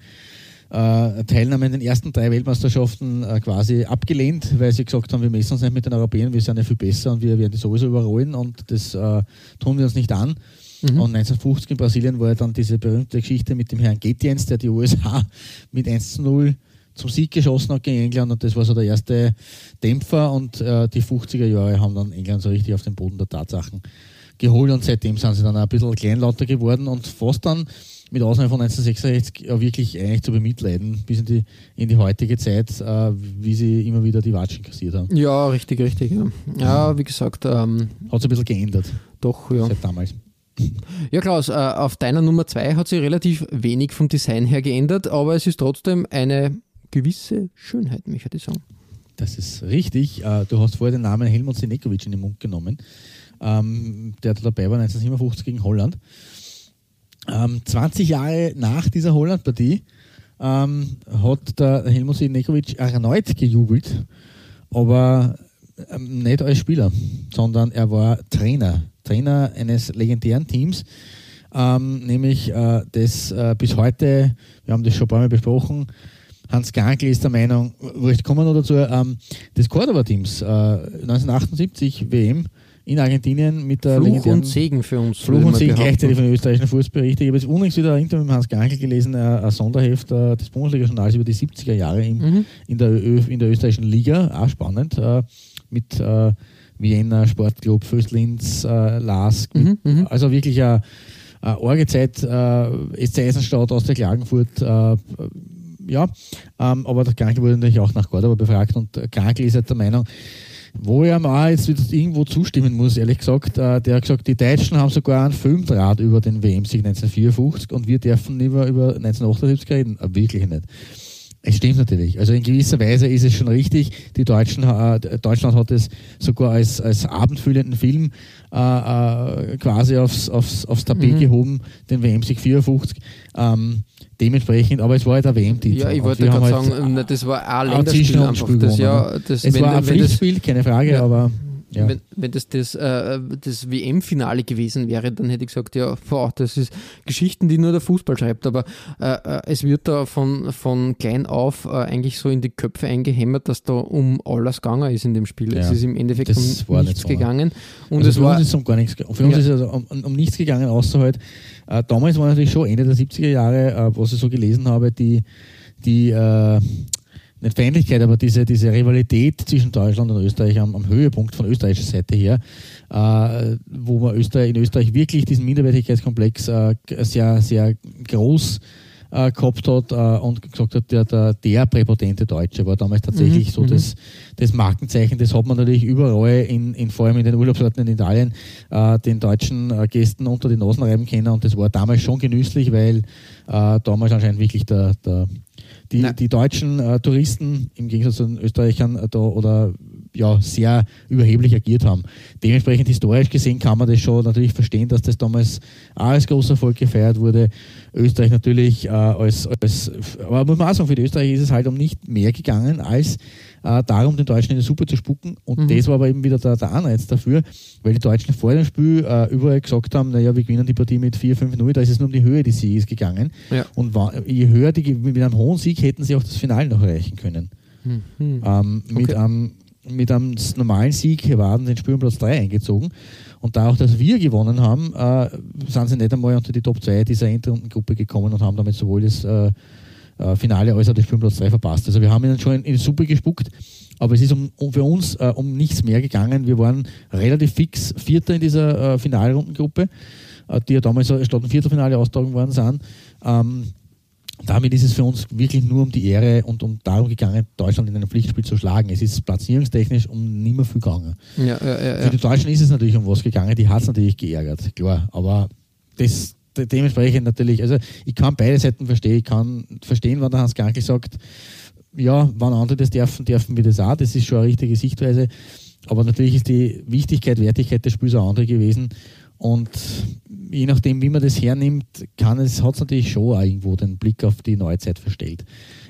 S4: äh, Teilnahme in den ersten drei Weltmeisterschaften äh, quasi abgelehnt, weil sie gesagt haben, wir messen uns nicht mit den Europäern, wir sind ja viel besser und wir werden die sowieso überrollen und das äh, tun wir uns nicht an. Mhm. Und 1950 in Brasilien war dann diese berühmte Geschichte mit dem Herrn Getiens, der die USA mit 1 zu 0 zum Sieg geschossen hat gegen England und das war so der erste Dämpfer und äh, die 50er Jahre haben dann England so richtig auf den Boden der Tatsachen geholt und seitdem sind sie dann ein bisschen kleinlauter geworden und fast dann mit Ausnahme von 1966 wirklich eigentlich zu bemitleiden, bis in die, in die heutige Zeit, äh, wie sie immer wieder die Watschen kassiert haben.
S3: Ja, richtig, richtig. Ja, ja wie gesagt. Ähm,
S4: hat sich ein bisschen geändert.
S3: Doch, ja.
S4: Seit damals.
S3: Ja, Klaus, äh, auf deiner Nummer 2 hat sich relativ wenig vom Design her geändert, aber es ist trotzdem eine gewisse Schönheit, möchte ich sagen.
S4: Das ist richtig. Äh, du hast vorher den Namen Helmut Sinekovic in den Mund genommen, ähm, der dabei war 1957 gegen Holland. Ähm, 20 Jahre nach dieser Holland-Partie ähm, hat der Helmut Nekovic erneut gejubelt, aber ähm, nicht als Spieler, sondern er war Trainer, Trainer eines legendären Teams, ähm, nämlich äh, das äh, bis heute, wir haben das schon ein paar Mal besprochen, Hans Gankl ist der Meinung, wo ich komme noch dazu, ähm, des Cordoba-Teams, äh, 1978 WM, in Argentinien mit der
S3: Fluch und Segen für uns.
S4: Fluch und Segen gleichzeitig von den österreichischen Fußballberichten. Ich habe jetzt unlängst wieder ein Interview mit Hans Gankel gelesen, äh, ein Sonderheft äh, des Bundesliga-Journals über die 70er Jahre im, mhm. in, der Ö, in der österreichischen Liga, auch spannend, äh, mit Vienna, Sportclub, Föstlins, Lask, mhm, mhm. also wirklich eine, Orgezeit, SC Eisenstadt aus der Klagenfurt, ja, ähm, aber der Gankel wurde natürlich auch nach Cordoba befragt und Gankel ist halt der Meinung, wo ich ihm auch jetzt irgendwo zustimmen muss, ehrlich gesagt. Äh, der hat gesagt, die Deutschen haben sogar einen Filmdraht über den WM-Sieg 1954 und wir dürfen lieber über 1978 reden. Aber wirklich nicht. Es stimmt natürlich. Also in gewisser Weise ist es schon richtig. Die Deutschen, äh, Deutschland hat es sogar als, als abendfüllenden Film äh, äh, quasi aufs, aufs, aufs Tapet mhm. gehoben, den WM-Sieg 54. Ähm, dementsprechend, aber es war halt ein WM-Titel.
S3: Ja, ich wollte gerade halt sagen, das war ein Länderspiel einfach. Das, ja,
S4: das, es war ein Pflichtspiel, keine Frage, ja. aber
S3: ja. Wenn, wenn das das, äh, das WM-Finale gewesen wäre, dann hätte ich gesagt, ja, boah, das ist Geschichten, die nur der Fußball schreibt. Aber äh, äh, es wird da von, von klein auf äh, eigentlich so in die Köpfe eingehämmert, dass da um alles gegangen ist in dem Spiel. Ja. Es ist im Endeffekt das um nichts so. gegangen.
S4: Und also es für war, uns ist um gar nichts, für uns ist es also um, um, nichts gegangen, außer halt, äh, damals war natürlich schon Ende der 70er Jahre, äh, was ich so gelesen habe, die, die nicht Feindlichkeit, aber diese, diese Rivalität zwischen Deutschland und Österreich am, am Höhepunkt von österreichischer Seite her, äh, wo man Österreich, in Österreich wirklich diesen Minderwertigkeitskomplex äh, sehr, sehr groß äh, gehabt hat äh, und gesagt hat, der, der, der präpotente Deutsche war damals tatsächlich mhm, so mhm. das, das Markenzeichen. Das hat man natürlich überall, in, in, vor allem in den Urlaubsorten in Italien, äh, den deutschen äh, Gästen unter die Nasen reiben können und das war damals schon genüsslich, weil äh, damals anscheinend wirklich der, der die, die deutschen äh, Touristen im Gegensatz zu den Österreichern äh, da, oder ja, sehr überheblich agiert haben. Dementsprechend historisch gesehen kann man das schon natürlich verstehen, dass das damals auch als großer Erfolg gefeiert wurde. Österreich natürlich äh, als, als, aber muss man auch sagen, für die Österreich ist es halt um nicht mehr gegangen, als äh, darum, den Deutschen in die Suppe zu spucken. Und mhm. das war aber eben wieder der, der Anreiz dafür, weil die Deutschen vor dem Spiel äh, überall gesagt haben, naja, wir gewinnen die Partie mit 4-5-0, da ist es nur um die Höhe des Sieges gegangen. Ja. Und war, je höher die, mit einem hohen Sieg hätten sie auch das Finale noch erreichen können. Mhm. Ähm, okay. Mit einem mit einem normalen Sieg waren den Spiel um Platz 3 eingezogen. Und da auch, dass wir gewonnen haben, äh, sind sie nicht einmal unter die Top 2 dieser Endrundengruppe gekommen und haben damit sowohl das äh, äh, Finale als auch das Spiel um Platz 3 verpasst. Also wir haben ihnen schon in, in die Suppe gespuckt, aber es ist um, um für uns äh, um nichts mehr gegangen. Wir waren relativ fix Vierter in dieser äh, Finalrundengruppe, äh, die ja damals statt dem Viertelfinale austragen worden sind. Ähm, damit ist es für uns wirklich nur um die Ehre und um darum gegangen, Deutschland in einem Pflichtspiel zu schlagen. Es ist platzierungstechnisch um nicht mehr viel gegangen. Ja, ja, ja, für die Deutschen ist es natürlich um was gegangen, die hat es natürlich geärgert, klar. Aber das dementsprechend natürlich, also ich kann beide Seiten verstehen. Ich kann verstehen, wenn der Hans Krankel sagt, ja, wenn andere das dürfen, dürfen wir das auch. Das ist schon eine richtige Sichtweise. Aber natürlich ist die Wichtigkeit, Wertigkeit des Spiels eine andere gewesen. Und je nachdem, wie man das hernimmt, kann es, hat es natürlich schon auch irgendwo den Blick auf die Neuzeit verstellt.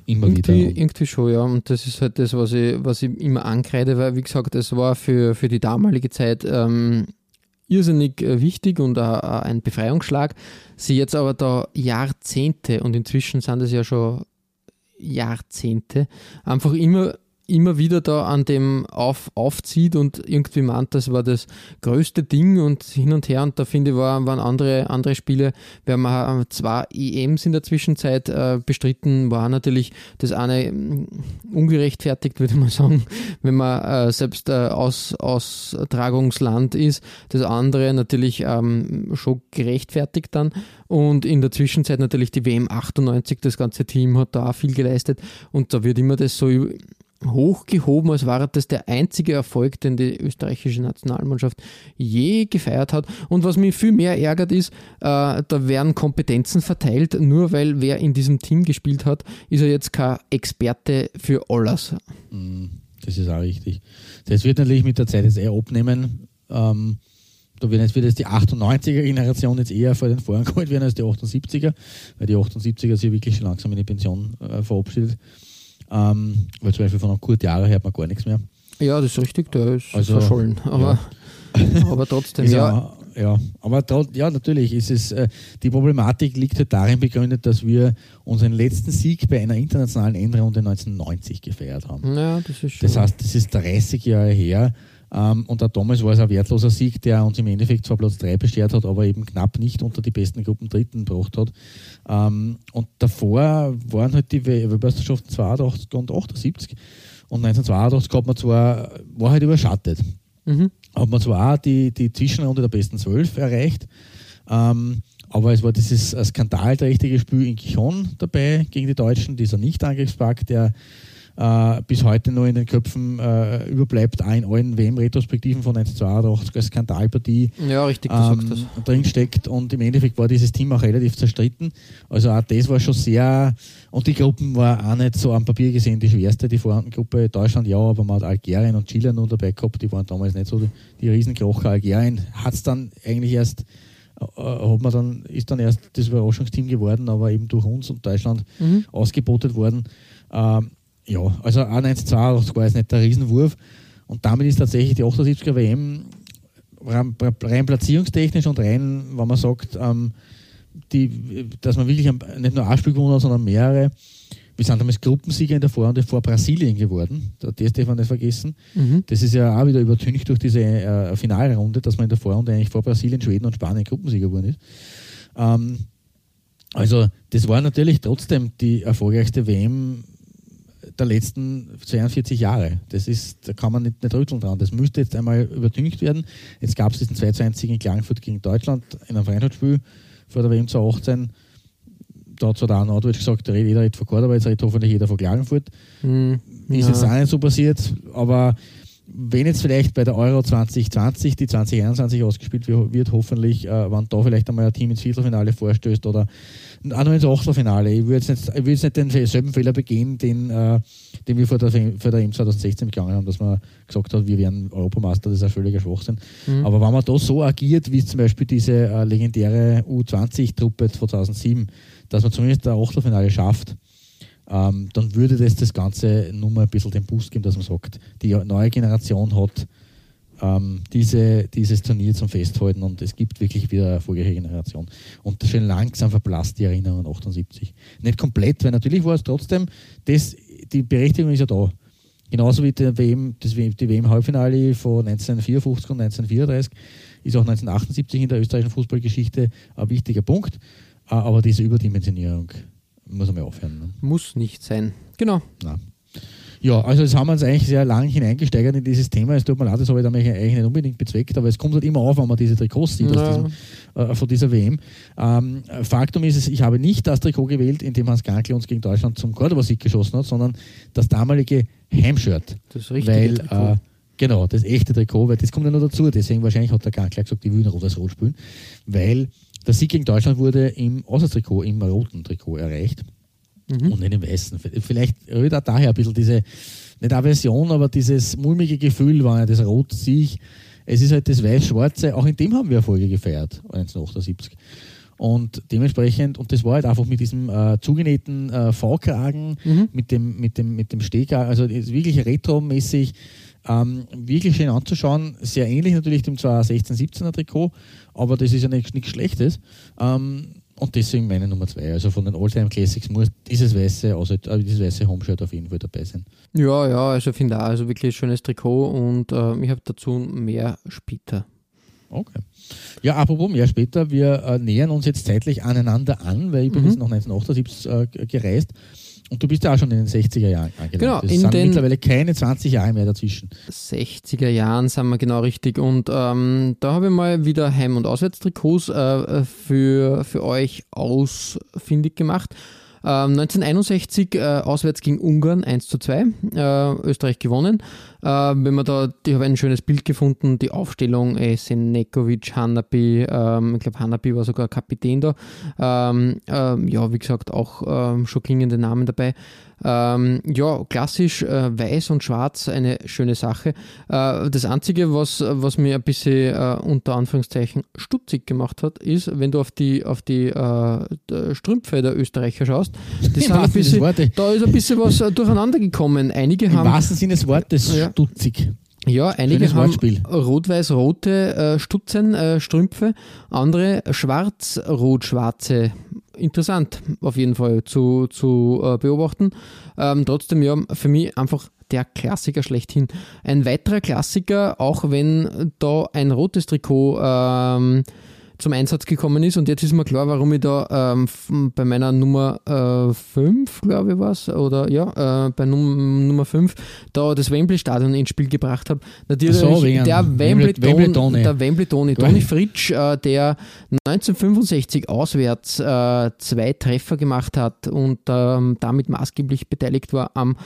S3: Immer irgendwie, wieder. Irgendwie schon, ja. Und das ist halt das, was ich, was ich immer ankreide, weil, wie gesagt, das war für, für die damalige Zeit ähm, irrsinnig äh, wichtig und auch ein Befreiungsschlag. Sie jetzt aber da Jahrzehnte und inzwischen sind es ja schon Jahrzehnte, einfach immer immer wieder da an dem auf, aufzieht und irgendwie meint, das war das größte Ding und hin und her. Und da finde ich, war, waren andere, andere Spiele. Wir haben zwei EMs in der Zwischenzeit äh, bestritten, war natürlich das eine mm, ungerechtfertigt, würde man sagen, wenn man äh, selbst äh, aus, Austragungsland ist. Das andere natürlich ähm, schon gerechtfertigt dann. Und in der Zwischenzeit natürlich die WM 98, das ganze Team hat da viel geleistet. Und da wird immer das so hochgehoben, als war das der einzige Erfolg, den die österreichische Nationalmannschaft je gefeiert hat. Und was mich viel mehr ärgert ist, äh, da werden Kompetenzen verteilt, nur weil wer in diesem Team gespielt hat, ist er jetzt kein Experte für alles.
S4: Mm, das ist auch richtig. Das wird natürlich mit der Zeit jetzt eher abnehmen. Ähm, da wird jetzt, wird die 98er-Generation jetzt eher vor den Vorhang geholt werden als die 78er, weil die 78er sich wirklich schon langsam in die Pension äh, verabschiedet. Ähm, weil zum Beispiel von einem Kurt Jahre hört man gar nichts mehr.
S3: Ja, das ist richtig, der ist also, verschollen. Aber, ja. aber trotzdem,
S4: ja. Ja, aber ja, natürlich ist es, äh, die Problematik liegt halt darin begründet, dass wir unseren letzten Sieg bei einer internationalen Endrunde 1990 gefeiert haben.
S3: Ja, das ist schon.
S4: Das heißt, das ist 30 Jahre her. Ähm, und auch damals war es ein wertloser Sieg, der uns im Endeffekt zwar Platz 3 beschert hat, aber eben knapp nicht unter die besten Gruppen Dritten gebracht hat. Ähm, und davor waren halt die Weltmeisterschaften 82 und 78. Und 1982 hat man zwar, war halt überschattet. Mhm. Hat man zwar auch die, die Zwischenrunde der besten zwölf erreicht, ähm, aber es war dieses skandalträchtige Spiel in Gijon dabei gegen die Deutschen, dieser Nicht-Angriffspakt, der äh, bis heute noch in den Köpfen äh, überbleibt, auch in allen WM-Retrospektiven von 1982 als Skandalpartie
S3: ja, richtig,
S4: ähm, drinsteckt. Und im Endeffekt war dieses Team auch relativ zerstritten. Also auch das war schon sehr, und die Gruppen war auch nicht so am Papier gesehen die schwerste, die vorhandene Gruppe. Deutschland ja, aber man hat Algerien und Chile noch dabei gehabt, die waren damals nicht so die, die Riesenkrocher. Algerien hat es dann eigentlich erst äh, hat man dann, ist dann erst das Überraschungsteam geworden, aber eben durch uns und Deutschland mhm. ausgebotet worden. Ähm, ja, also auch 1982 war jetzt nicht der Riesenwurf. Und damit ist tatsächlich die 78er WM rein, rein platzierungstechnisch und rein, wenn man sagt, ähm, die, dass man wirklich nicht nur ein Spiel gewonnen hat, sondern mehrere. Wir sind damals Gruppensieger in der Vorrunde vor Brasilien geworden. Das darf man nicht vergessen. Mhm. Das ist ja auch wieder übertüncht durch diese äh, Finalrunde, dass man in der Vorrunde eigentlich vor Brasilien, Schweden und Spanien Gruppensieger geworden ist. Ähm, also, das war natürlich trotzdem die erfolgreichste WM der letzten 42 Jahre. Das ist, da kann man nicht, nicht rütteln dran. Das müsste jetzt einmal überdüngt werden. Jetzt gab es diesen 2 1 in Klagenfurt gegen Deutschland in einem Freundschaftsspiel vor der WM 2018. Da hat zwar der Norddeutsch gesagt, jeder redet von Kordoba, jetzt redet hoffentlich jeder von Klagenfurt. Mhm. Ist jetzt auch nicht so passiert, aber wenn jetzt vielleicht bei der Euro 2020, die 2021 ausgespielt wird, hoffentlich, äh, wann da vielleicht einmal ein Team ins Viertelfinale vorstößt oder auch noch ins Achtelfinale. Ich würde jetzt nicht, ich will jetzt nicht denselben Fehler begehen, den, äh, den wir vor der, vor der EM 2016 begangen haben, dass man gesagt hat, wir wären Europameister, das ist ein völliger Schwachsinn. Mhm. Aber wenn man da so agiert, wie zum Beispiel diese äh, legendäre U20-Truppe 2007, dass man zumindest ein Achtelfinale schafft, ähm, dann würde das das Ganze nur mal ein bisschen den Boost geben, dass man sagt, die neue Generation hat ähm, diese, dieses Turnier zum Festhalten und es gibt wirklich wieder eine erfolgreiche Generation. Und schön langsam verblasst die Erinnerung an 78. Nicht komplett, weil natürlich war es trotzdem, das, die Berechtigung ist ja da. Genauso wie die WM, das, die WM-Halbfinale von 1954 und 1934 ist auch 1978 in der österreichischen Fußballgeschichte ein wichtiger Punkt. Äh, aber diese Überdimensionierung muss man aufhören. Ne?
S3: Muss nicht sein. Genau.
S4: Nein. Ja, also jetzt haben wir uns eigentlich sehr lang hineingesteigert in dieses Thema. Es tut mir leid, das habe ich eigentlich nicht unbedingt bezweckt, aber es kommt halt immer auf, wenn man diese Trikots sieht ja. diesem, äh, von dieser WM. Ähm, Faktum ist es, ich habe nicht das Trikot gewählt, in dem Hans Gankl uns gegen Deutschland zum Cordoba-Sieg geschossen hat, sondern das damalige Heimshirt.
S3: Das richtige weil, Trikot. Äh,
S4: Genau, das echte Trikot, weil das kommt ja noch dazu. Deswegen wahrscheinlich hat der Gankler gesagt, ich will ein rotes Rot spielen, weil der Sieg gegen Deutschland wurde im Auswärtstrikot, im roten Trikot erreicht mhm. und nicht im weißen. Vielleicht rührt auch daher ein bisschen diese, nicht Aversion, aber dieses mulmige Gefühl, wenn er das Rot sieht. Es ist halt das Weiß-Schwarze, auch in dem haben wir Erfolge gefeiert, 1978. Und dementsprechend, und das war halt einfach mit diesem äh, zugenähten äh, V-Kragen, mhm. mit dem, mit dem, mit dem Stehkragen, also wirklich retromäßig, ähm, wirklich schön anzuschauen. Sehr ähnlich natürlich dem 2016-17er Trikot, aber das ist ja nichts, Schlechtes. Ähm, und deswegen meine Nummer zwei. Also von den Alltime Classics muss dieses weiße, also äh, dieses weiße Homeshirt auf jeden Fall dabei sein.
S3: Ja, ja, also ich finde auch, also wirklich ein schönes Trikot und äh, ich habe dazu mehr später.
S4: Okay. Ja, apropos mehr später, wir äh, nähern uns jetzt zeitlich aneinander an, weil ich bin mhm. jetzt noch 1978 äh, gereist. Und du bist ja auch schon in den 60er Jahren angelangt.
S3: Genau,
S4: es sind mittlerweile keine 20 Jahre mehr dazwischen.
S3: 60er Jahren sind wir genau richtig. Und ähm, da habe ich mal wieder Heim- und Auswärtstrikots äh, für, für euch ausfindig gemacht. 1961 ähm, äh, auswärts gegen Ungarn 1 zu 2, äh, Österreich gewonnen. Äh, wenn man da, ich habe ein schönes Bild gefunden, die Aufstellung, äh, Senekovic, Hanapi, ähm, ich glaube Hanapi war sogar Kapitän da. Ähm, ähm, ja, wie gesagt, auch ähm, schon klingende Namen dabei. Ähm, ja, klassisch äh, weiß und schwarz, eine schöne Sache. Äh, das Einzige, was, was mir ein bisschen äh, unter Anführungszeichen stutzig gemacht hat, ist, wenn du auf die, auf die äh, Strümpfe der Österreicher schaust,
S4: das ein bisschen,
S3: da ist ein bisschen was äh, durcheinander gekommen. Einige haben.
S4: Im wahrsten Sinne des Wortes ja. Stutzig.
S3: Ja, einige haben rot-weiß-rote äh, Stutzen, äh, Strümpfe, andere schwarz-rot-schwarze. Interessant auf jeden Fall zu, zu äh, beobachten. Ähm, trotzdem ja, für mich einfach der Klassiker schlechthin. Ein weiterer Klassiker, auch wenn da ein rotes Trikot ähm, zum Einsatz gekommen ist. Und jetzt ist mir klar, warum ich da ähm, bei meiner Nummer 5, äh, glaube ich, was, oder ja, äh, bei Num Nummer 5, da das Wembley-Stadion ins Spiel gebracht habe. Natürlich so, der Wembley-Toni, der Wembley-Toni, Toni Fritsch, äh, der 1965 auswärts äh, zwei Treffer gemacht hat und ähm, damit maßgeblich beteiligt war am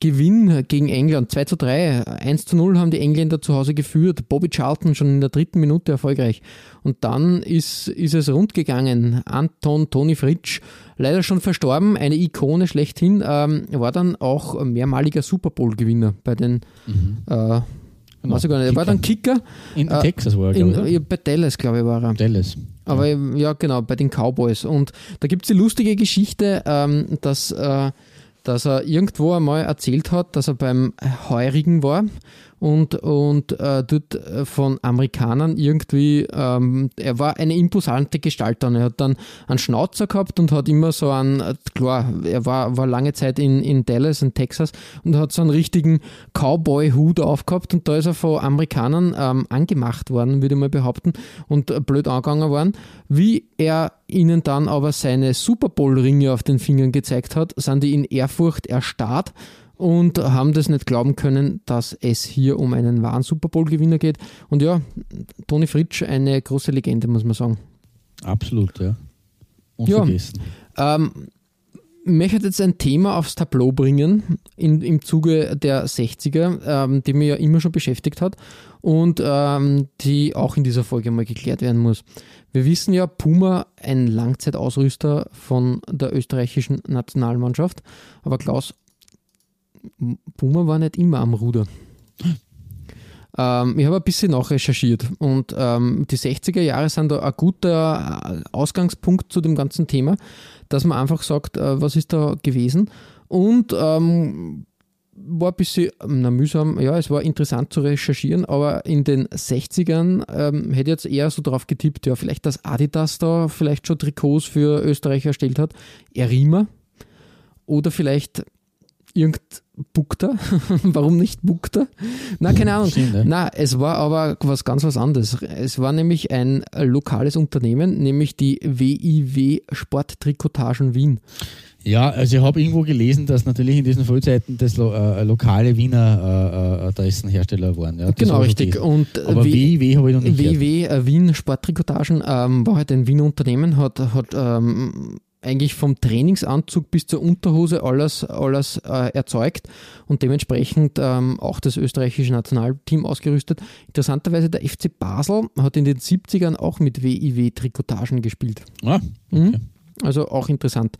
S3: Gewinn gegen England 2 zu 3. 1 zu 0 haben die Engländer zu Hause geführt. Bobby Charlton schon in der dritten Minute erfolgreich. Und dann ist, ist es rund gegangen. Anton Toni Fritsch, leider schon verstorben, eine Ikone schlechthin, ähm, war dann auch mehrmaliger Super Bowl-Gewinner bei den. Mhm. Äh, Genau. Weiß ich gar nicht. Er war dann Kicker.
S4: In äh, Texas war er,
S3: glaube ich. Bei Dallas, glaube ich, war er.
S4: Dallas.
S3: Aber ja, ja genau, bei den Cowboys. Und da gibt es die lustige Geschichte, ähm, dass äh, dass er irgendwo einmal erzählt hat, dass er beim Heurigen war und, und äh, dort äh, von Amerikanern irgendwie, ähm, er war eine imposante Gestalt dann. Er hat dann einen Schnauzer gehabt und hat immer so einen, klar, er war, war lange Zeit in, in Dallas, in Texas und hat so einen richtigen Cowboy-Hut aufgehabt und da ist er von Amerikanern ähm, angemacht worden, würde ich mal behaupten, und blöd angegangen worden. Wie er ihnen dann aber seine Super Bowl-Ringe auf den Fingern gezeigt hat, sind die in Ehrfurcht erstarrt und haben das nicht glauben können, dass es hier um einen wahren Super Bowl-Gewinner geht. Und ja, Toni Fritsch, eine große Legende, muss man sagen.
S4: Absolut, ja. Unvergessen.
S3: Ja, ähm, möchte jetzt ein Thema aufs Tableau bringen in, im Zuge der 60er, ähm, die mir ja immer schon beschäftigt hat und ähm, die auch in dieser Folge mal geklärt werden muss. Wir wissen ja, Puma ein Langzeitausrüster von der österreichischen Nationalmannschaft, aber Klaus, Puma war nicht immer am Ruder. Ähm, ich habe ein bisschen nachrecherchiert und ähm, die 60er Jahre sind da ein guter Ausgangspunkt zu dem ganzen Thema, dass man einfach sagt, äh, was ist da gewesen und ähm, war ein bisschen na, mühsam, ja, es war interessant zu recherchieren, aber in den 60ern ähm, hätte ich jetzt eher so drauf getippt, ja, vielleicht dass Adidas da vielleicht schon Trikots für Österreich erstellt hat, Erima oder vielleicht irgend Bukta. Warum nicht Bukta? Na, keine Ahnung. Stimmt, ja. Na, es war aber was ganz was anderes. Es war nämlich ein lokales Unternehmen, nämlich die WIW Sporttrikotagen Wien.
S4: Ja, also ich habe irgendwo gelesen, dass natürlich in diesen Frühzeiten das lo äh, lokale Wiener äh, äh Adressenhersteller waren. Ja,
S3: genau, richtig. Und
S4: Aber WIW habe ich noch nicht
S3: WIW äh, Wien Sporttrikotagen ähm, war halt ein Wiener Unternehmen, hat, hat ähm, eigentlich vom Trainingsanzug bis zur Unterhose alles, alles äh, erzeugt und dementsprechend ähm, auch das österreichische Nationalteam ausgerüstet. Interessanterweise der FC Basel hat in den 70ern auch mit WIW-Trikotagen gespielt.
S4: Ah, okay. mhm.
S3: Also auch interessant.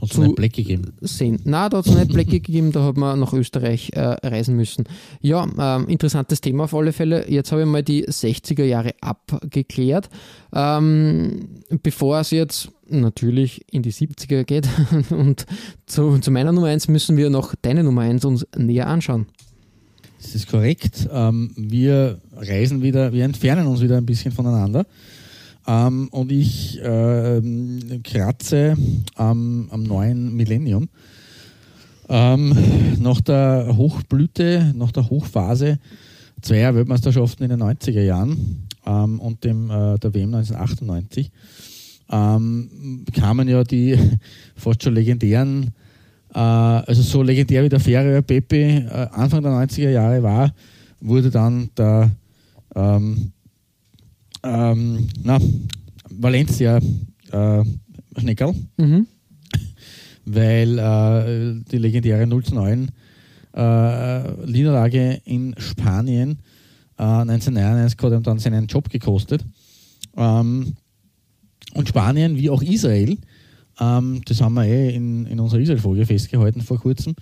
S4: Hat es nicht Black gegeben?
S3: Sehen. Nein, da hat es nicht Black gegeben, da hat man nach Österreich äh, reisen müssen. Ja, ähm, interessantes Thema auf alle Fälle. Jetzt habe ich mal die 60er Jahre abgeklärt. Ähm, bevor es jetzt natürlich in die 70er geht und zu, zu meiner Nummer 1 müssen wir noch deine Nummer 1 uns näher anschauen.
S4: Das ist korrekt. Ähm, wir reisen wieder, wir entfernen uns wieder ein bisschen voneinander. Ähm, und ich äh, kratze ähm, am neuen Millennium. Ähm, nach der Hochblüte, nach der Hochphase zweier Weltmeisterschaften in den 90er Jahren ähm, und dem, äh, der WM 1998 ähm, kamen ja die fast schon legendären, äh, also so legendär wie der Ferrer Pepe äh, Anfang der 90er Jahre war, wurde dann der ähm, ähm, na, Valencia äh, Schneckerl, mhm. weil äh, die legendäre 0 zu 9 äh, Niederlage in Spanien äh, 1999 hat ihm dann seinen Job gekostet. Ähm, und Spanien wie auch Israel, ähm, das haben wir eh in, in unserer Israel-Folge festgehalten vor kurzem,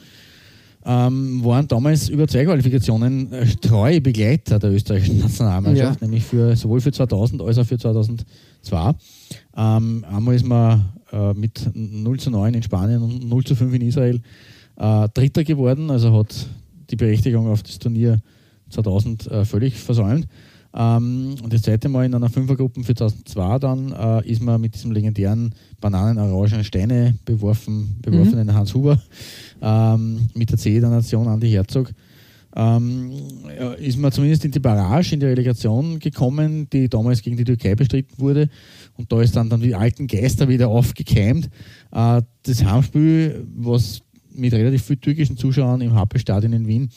S4: ähm, waren damals über zwei Qualifikationen äh, treue Begleiter der österreichischen Nationalmannschaft, ja. nämlich für, sowohl für 2000 als auch für 2002. Ähm, einmal ist man äh, mit 0 zu 9 in Spanien und 0 zu 5 in Israel äh, Dritter geworden, also hat die Berechtigung auf das Turnier 2000 äh, völlig versäumt. Ähm, und das zweite Mal in einer Fünfergruppe für 2002 dann äh, ist man mit diesem legendären Bananen-Orangen Steine beworfen, beworfenen mhm. Hans Huber ähm, mit der C der Nation Andi Herzog. Ähm, ist man zumindest in die Barrage, in die Relegation gekommen, die damals gegen die Türkei bestritten wurde. Und da ist dann, dann die alten Geister wieder aufgekeimt. Äh, das Heimspiel, was mit relativ vielen türkischen Zuschauern im Happe-Stadion in Wien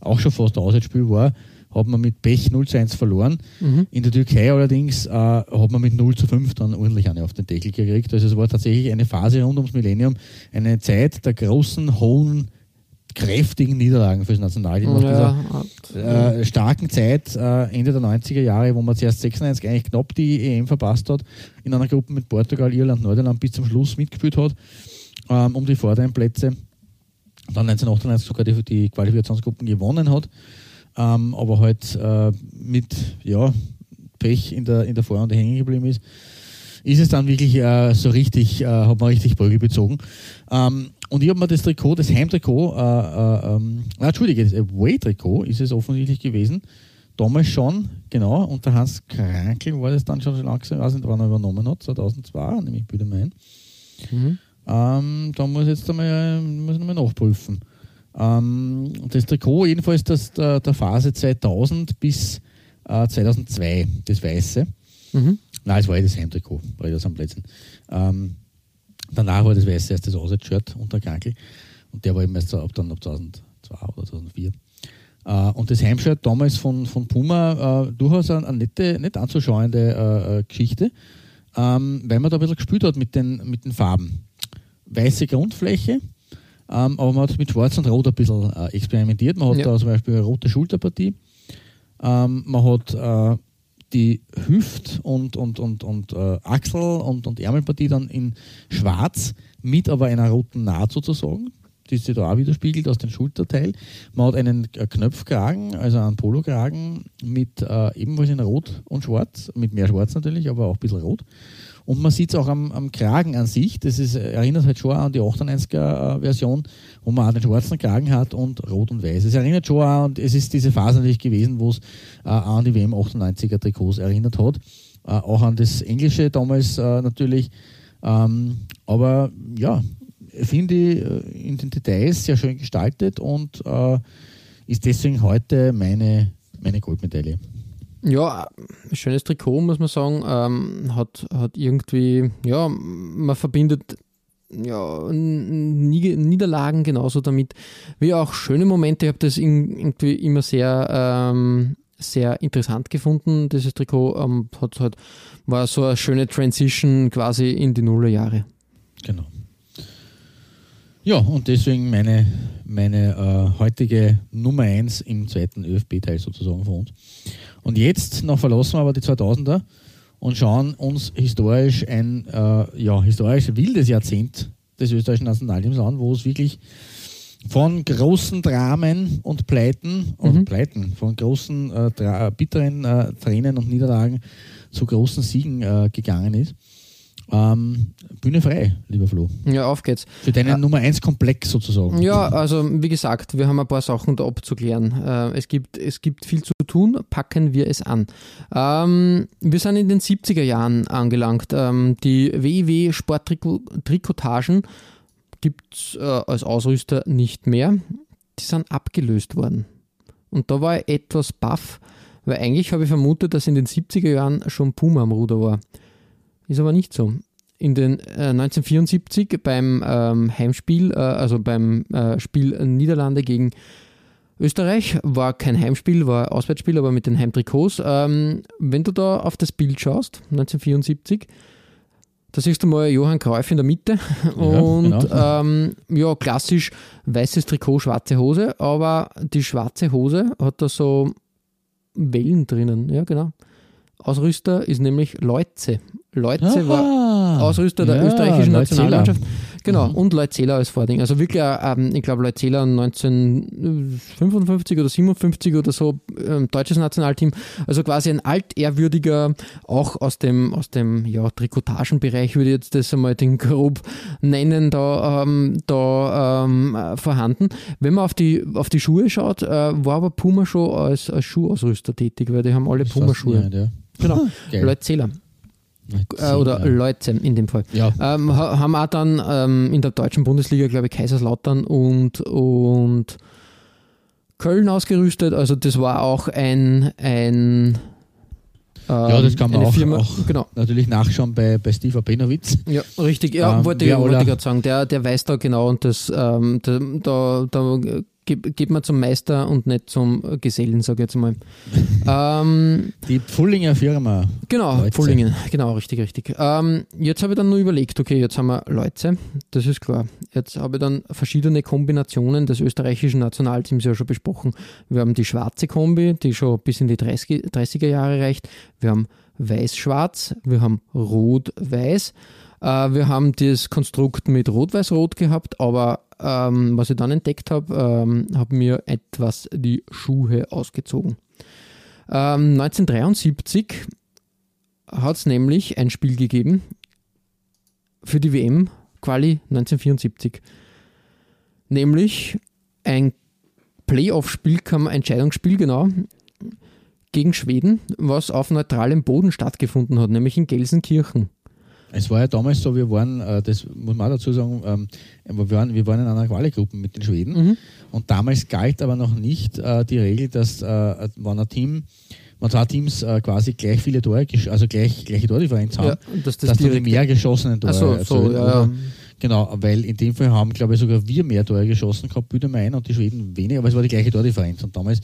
S4: auch schon fast Auswärtsspiel war, hat man mit Pech 0 zu 1 verloren. Mhm. In der Türkei allerdings äh, hat man mit 0 zu 5 dann ordentlich eine auf den Deckel gekriegt. Also es war tatsächlich eine Phase rund ums Millennium, eine Zeit der großen, hohen, kräftigen Niederlagen fürs Nationalteam. Ja, dieser äh, starken Zeit, äh, Ende der 90er Jahre, wo man zuerst 96 eigentlich knapp die EM verpasst hat, in einer Gruppe mit Portugal, Irland, Nordirland bis zum Schluss mitgespielt hat, ähm, um die vorderen Plätze. Dann 1998 sogar die, die Qualifikationsgruppen gewonnen hat ähm, aber halt äh, mit ja, Pech in der, in der Vorrunde hängen geblieben ist, ist es dann wirklich äh, so richtig, äh, hat man richtig Brügge bezogen. Ähm, und ich habe mir das Trikot, das Heimtrikot, äh, äh, ähm, na, Entschuldige, das Away-Trikot ist es offensichtlich gewesen. Damals schon, genau, unter Hans Krankel war das dann schon langsam, ich weiß nicht, wann er übernommen hat, 2002, nämlich bitte mein. Mhm. Ähm, da muss ich jetzt einmal, muss ich nochmal nachprüfen. Ähm, das Trikot jedenfalls das, der, der Phase 2000 bis äh, 2002, das weiße. Mhm. Nein, es war ja das Heimtrikot, bei das am Plätzen. Ähm, danach war das weiße erst das Auswärtsshirt unter Krankel und der war eben erst ab, dann ab 2002 oder 2004. Uh, äh, und das Heimshirt damals von, von Puma uh, durchaus eine, eine nette, nicht anzuschauende uh, Geschichte, um, ähm, weil man da ein bisschen gespielt hat mit den, mit den Farben. weiße Grundfläche, ähm, aber man hat mit Schwarz und Rot ein bisschen äh, experimentiert. Man hat
S3: Ja.
S4: da zum Beispiel eine rote Schulterpartie, ähm, man hat äh, die Hüft- und, und, und, und äh, Achsel- und, und Ärmelpartie dann in Schwarz mit aber einer roten Naht sozusagen, die sich da auch widerspiegelt aus dem Schulterteil. Man hat einen äh, Knöpfkragen, also einen Polokragen mit äh, ebenfalls in Rot und Schwarz, mit mehr Schwarz natürlich, aber auch ein bisschen Rot. Und man sieht es auch am, am Kragen an sich, das ist, erinnert halt schon an die 98er-Version, wo man auch den schwarzen Kragen hat und rot und weiß. Es erinnert schon an, und es ist diese Phase natürlich gewesen, wo es äh, an die WM 98er Trikots erinnert hat. Äh, auch an das Englische damals äh, natürlich. Ähm, aber ja, finde ich äh, in den Details sehr schön gestaltet und äh, ist deswegen heute meine, meine Goldmedaille.
S3: Ja, schönes Trikot, muss man sagen. Ähm, hat, hat irgendwie, ja, man verbindet ja, Niederlagen genauso damit, wie auch schöne Momente. Ich habe das irgendwie immer sehr, ähm, sehr interessant gefunden. Dieses Trikot ähm, hat halt, war so eine schöne Transition quasi in die Nullerjahre.
S4: Genau. Ja, und deswegen meine, meine äh, heutige Nummer 1 im zweiten ÖFB-Teil sozusagen von uns. Und jetzt noch verlassen wir aber die 2000er und schauen uns historisch ein äh, ja, historisch wildes Jahrzehnt des österreichischen Nationalteams an, wo es wirklich von großen Dramen und Pleiten, und Pleiten, von großen äh, bitteren äh, Tränen und Niederlagen zu großen Siegen äh, gegangen ist. Ähm, Bühne frei, lieber Flo.
S3: Ja, auf geht's.
S4: Für deinen Nummer 1 Komplex sozusagen.
S3: Ja, also wie gesagt, wir haben ein paar Sachen da abzuklären. Äh, es, gibt, es gibt viel zu tun, packen wir es an. Ähm, wir sind in den 70er Jahren angelangt. Ähm, die WIW Sporttrikotagen gibt es äh, als Ausrüster nicht mehr. Die sind abgelöst worden. Und da war ich etwas baff, weil eigentlich habe ich vermutet, dass in den 70er Jahren schon Puma am Ruder war. Ist aber nicht so. In den äh, 1974 beim ähm, Heimspiel, äh, also beim äh, Spiel Niederlande gegen Österreich, war kein Heimspiel, war Auswärtsspiel, aber mit den Heimtrikots. Ähm, wenn du da auf das Bild schaust, 1974, da siehst du mal Johann Cruyff in der Mitte und
S4: genau.
S3: ähm, ja, klassisch weißes Trikot, schwarze Hose, aber die schwarze Hose hat da so Wellen drinnen, ja genau. Ausrüster ist nämlich Leutze. Leutze war
S4: Ah,
S3: Ausrüster der
S4: ja,
S3: österreichischen. Nationalmannschaft. Genau,
S4: Mhm.
S3: und Zähler als Vording. Also wirklich, äh, ähm, ich glaube, Zähler 1955 oder 57 oder so, ähm, deutsches Nationalteam. Also quasi ein altehrwürdiger, auch aus dem, aus dem ja, Trikotagenbereich würde ich jetzt das einmal den grob nennen, da, ähm, da ähm, äh, vorhanden. Wenn man auf die, auf die Schuhe schaut, äh, war aber Puma schon als, als Schuhausrüster tätig, weil die haben alle Puma-Schuhe. Genau. Lloyd Zähler. Äh, oder. Leute in dem Fall.
S4: Ja.
S3: Ähm, ha- haben auch dann ähm, in der deutschen Bundesliga, glaube ich, Kaiserslautern und, und Köln ausgerüstet. Also das war auch ein, ein
S4: Ja, das kann man auch,
S3: Firma,
S4: auch
S3: genau.
S4: natürlich nachschauen bei, bei Steve Abenowitz.
S3: Ja, richtig. Ja,
S4: Ähm,
S3: wollte, ich, wollte gerade sagen. Der, der weiß da genau und das, ähm, da, da, da geht, man zum Meister und nicht zum Gesellen, sage ich jetzt mal. ähm,
S4: Die Pfullinger Firma.
S3: Genau,
S4: Leutze.
S3: Pullingen, genau, richtig, richtig. Ähm, jetzt habe ich dann nur überlegt, okay, jetzt haben wir Leutze, das ist klar. Jetzt habe ich dann verschiedene Kombinationen des österreichischen Nationalteams ja schon besprochen. Wir haben die schwarze Kombi, die schon bis in die 30, 30er Jahre reicht. Wir haben weiß-schwarz, wir haben rot-weiß. Äh, wir haben das Konstrukt mit rot-weiß-rot gehabt, aber ähm, was ich dann entdeckt habe, ähm, habe mir etwas die Schuhe ausgezogen. Ähm, 1973 hat es nämlich ein Spiel gegeben für die WM Quali 1974. Nämlich ein Playoff-Spiel, man- Entscheidungsspiel, genau, gegen Schweden, was auf neutralem Boden stattgefunden hat, nämlich in Gelsenkirchen.
S4: Es war ja damals so, wir waren, äh, das muss man auch dazu sagen, ähm, wir, waren, wir waren in einer Quali-Gruppe mit den Schweden
S3: Mhm.
S4: und damals galt aber noch nicht äh, die Regel, dass äh, wenn ein Team, wenn zwei Teams äh, quasi gleich viele Tore, also gleich, gleiche Tordifferenz haben,
S3: Ja, dass das
S4: dass die mehr geschossenen Tore
S3: so,
S4: erzählen,
S3: ja, ja.
S4: Genau, weil in dem Fall haben, glaube ich, sogar wir mehr Tore geschossen gehabt, bitte mal ein, und die Schweden weniger, aber es war die gleiche Tordifferenz. Und damals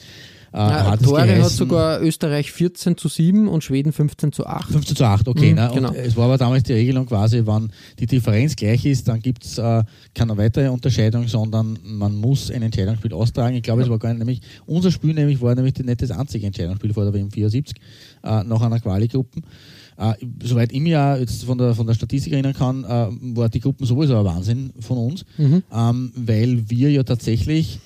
S3: ja, hat Tore hat sogar Österreich 14 zu 7 und Schweden 15 zu 8.
S4: 15 zu 8, okay. Mhm, ne? genau. Es war aber damals die Regelung quasi, wenn die Differenz gleich ist, dann gibt es äh, keine weitere Unterscheidung, sondern man muss ein Entscheidungsspiel austragen. Ich glaube, ja. es war gar nicht, nämlich unser Spiel nämlich war nämlich nicht das einzige Entscheidungsspiel vor der WM 74 äh, nach einer Quali-Gruppe. Äh, soweit ich mir auch jetzt von der, von der Statistik erinnern kann, äh, war die Gruppen sowieso ein Wahnsinn von uns, mhm. ähm, weil wir ja tatsächlich,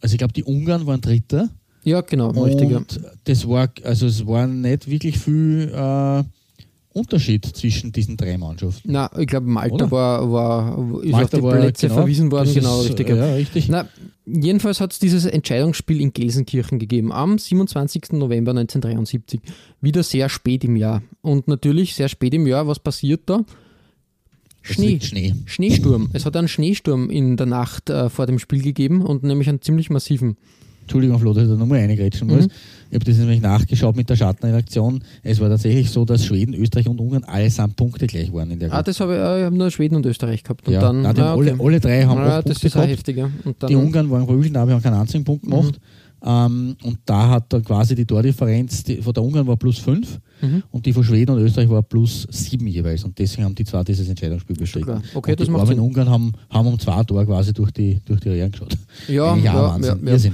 S4: also ich glaube, die Ungarn waren Dritter.
S3: Ja, genau, richtig.
S4: Und das war, also es war nicht wirklich viel äh, Unterschied zwischen diesen drei Mannschaften.
S3: Na, ich glaube, Malta war, war, ist Malta auf die war, Plätze genau, verwiesen worden, genau,
S4: ist, richtig. Ja, richtig.
S3: Na, jedenfalls hat es dieses Entscheidungsspiel in Gelsenkirchen gegeben, am 27. November 1973. Wieder sehr spät im Jahr. Und natürlich sehr spät im Jahr, was passiert da? Schnee. Schnee. Schneesturm. Es hat einen Schneesturm in der Nacht äh, vor dem Spiel gegeben und nämlich einen ziemlich massiven.
S4: Entschuldigung, Flo, dass ich da nochmal reingrätschen muss. Mhm. Ich habe das nämlich nachgeschaut mit der Schattenredaktion. Es war tatsächlich so, dass Schweden, Österreich und Ungarn allesamt Punkte gleich waren in der
S3: Gruppe. Ah, das habe ich, ich habe nur Schweden und Österreich gehabt. Und
S4: ja,
S3: dann,
S4: nein,
S3: ah,
S4: okay. alle, alle drei haben
S3: ah, das ist gehabt. heftiger.
S4: die Ungarn waren verwischen, aber haben keinen einzigen Punkt mhm. gemacht. Mhm. Ähm, und da hat dann quasi die Tordifferenz, die, von der Ungarn war plus 5 mhm. und die von Schweden und Österreich war plus 7 jeweils. Und deswegen haben die zwei dieses Entscheidungsspiel bestritten.
S3: Okay,
S4: und
S3: das macht
S4: Sinn. Ungarn haben, haben um zwei Tore quasi durch die, durch die Reihen geschaut.
S3: Ja, ja, Wahnsinn. Ja, ja.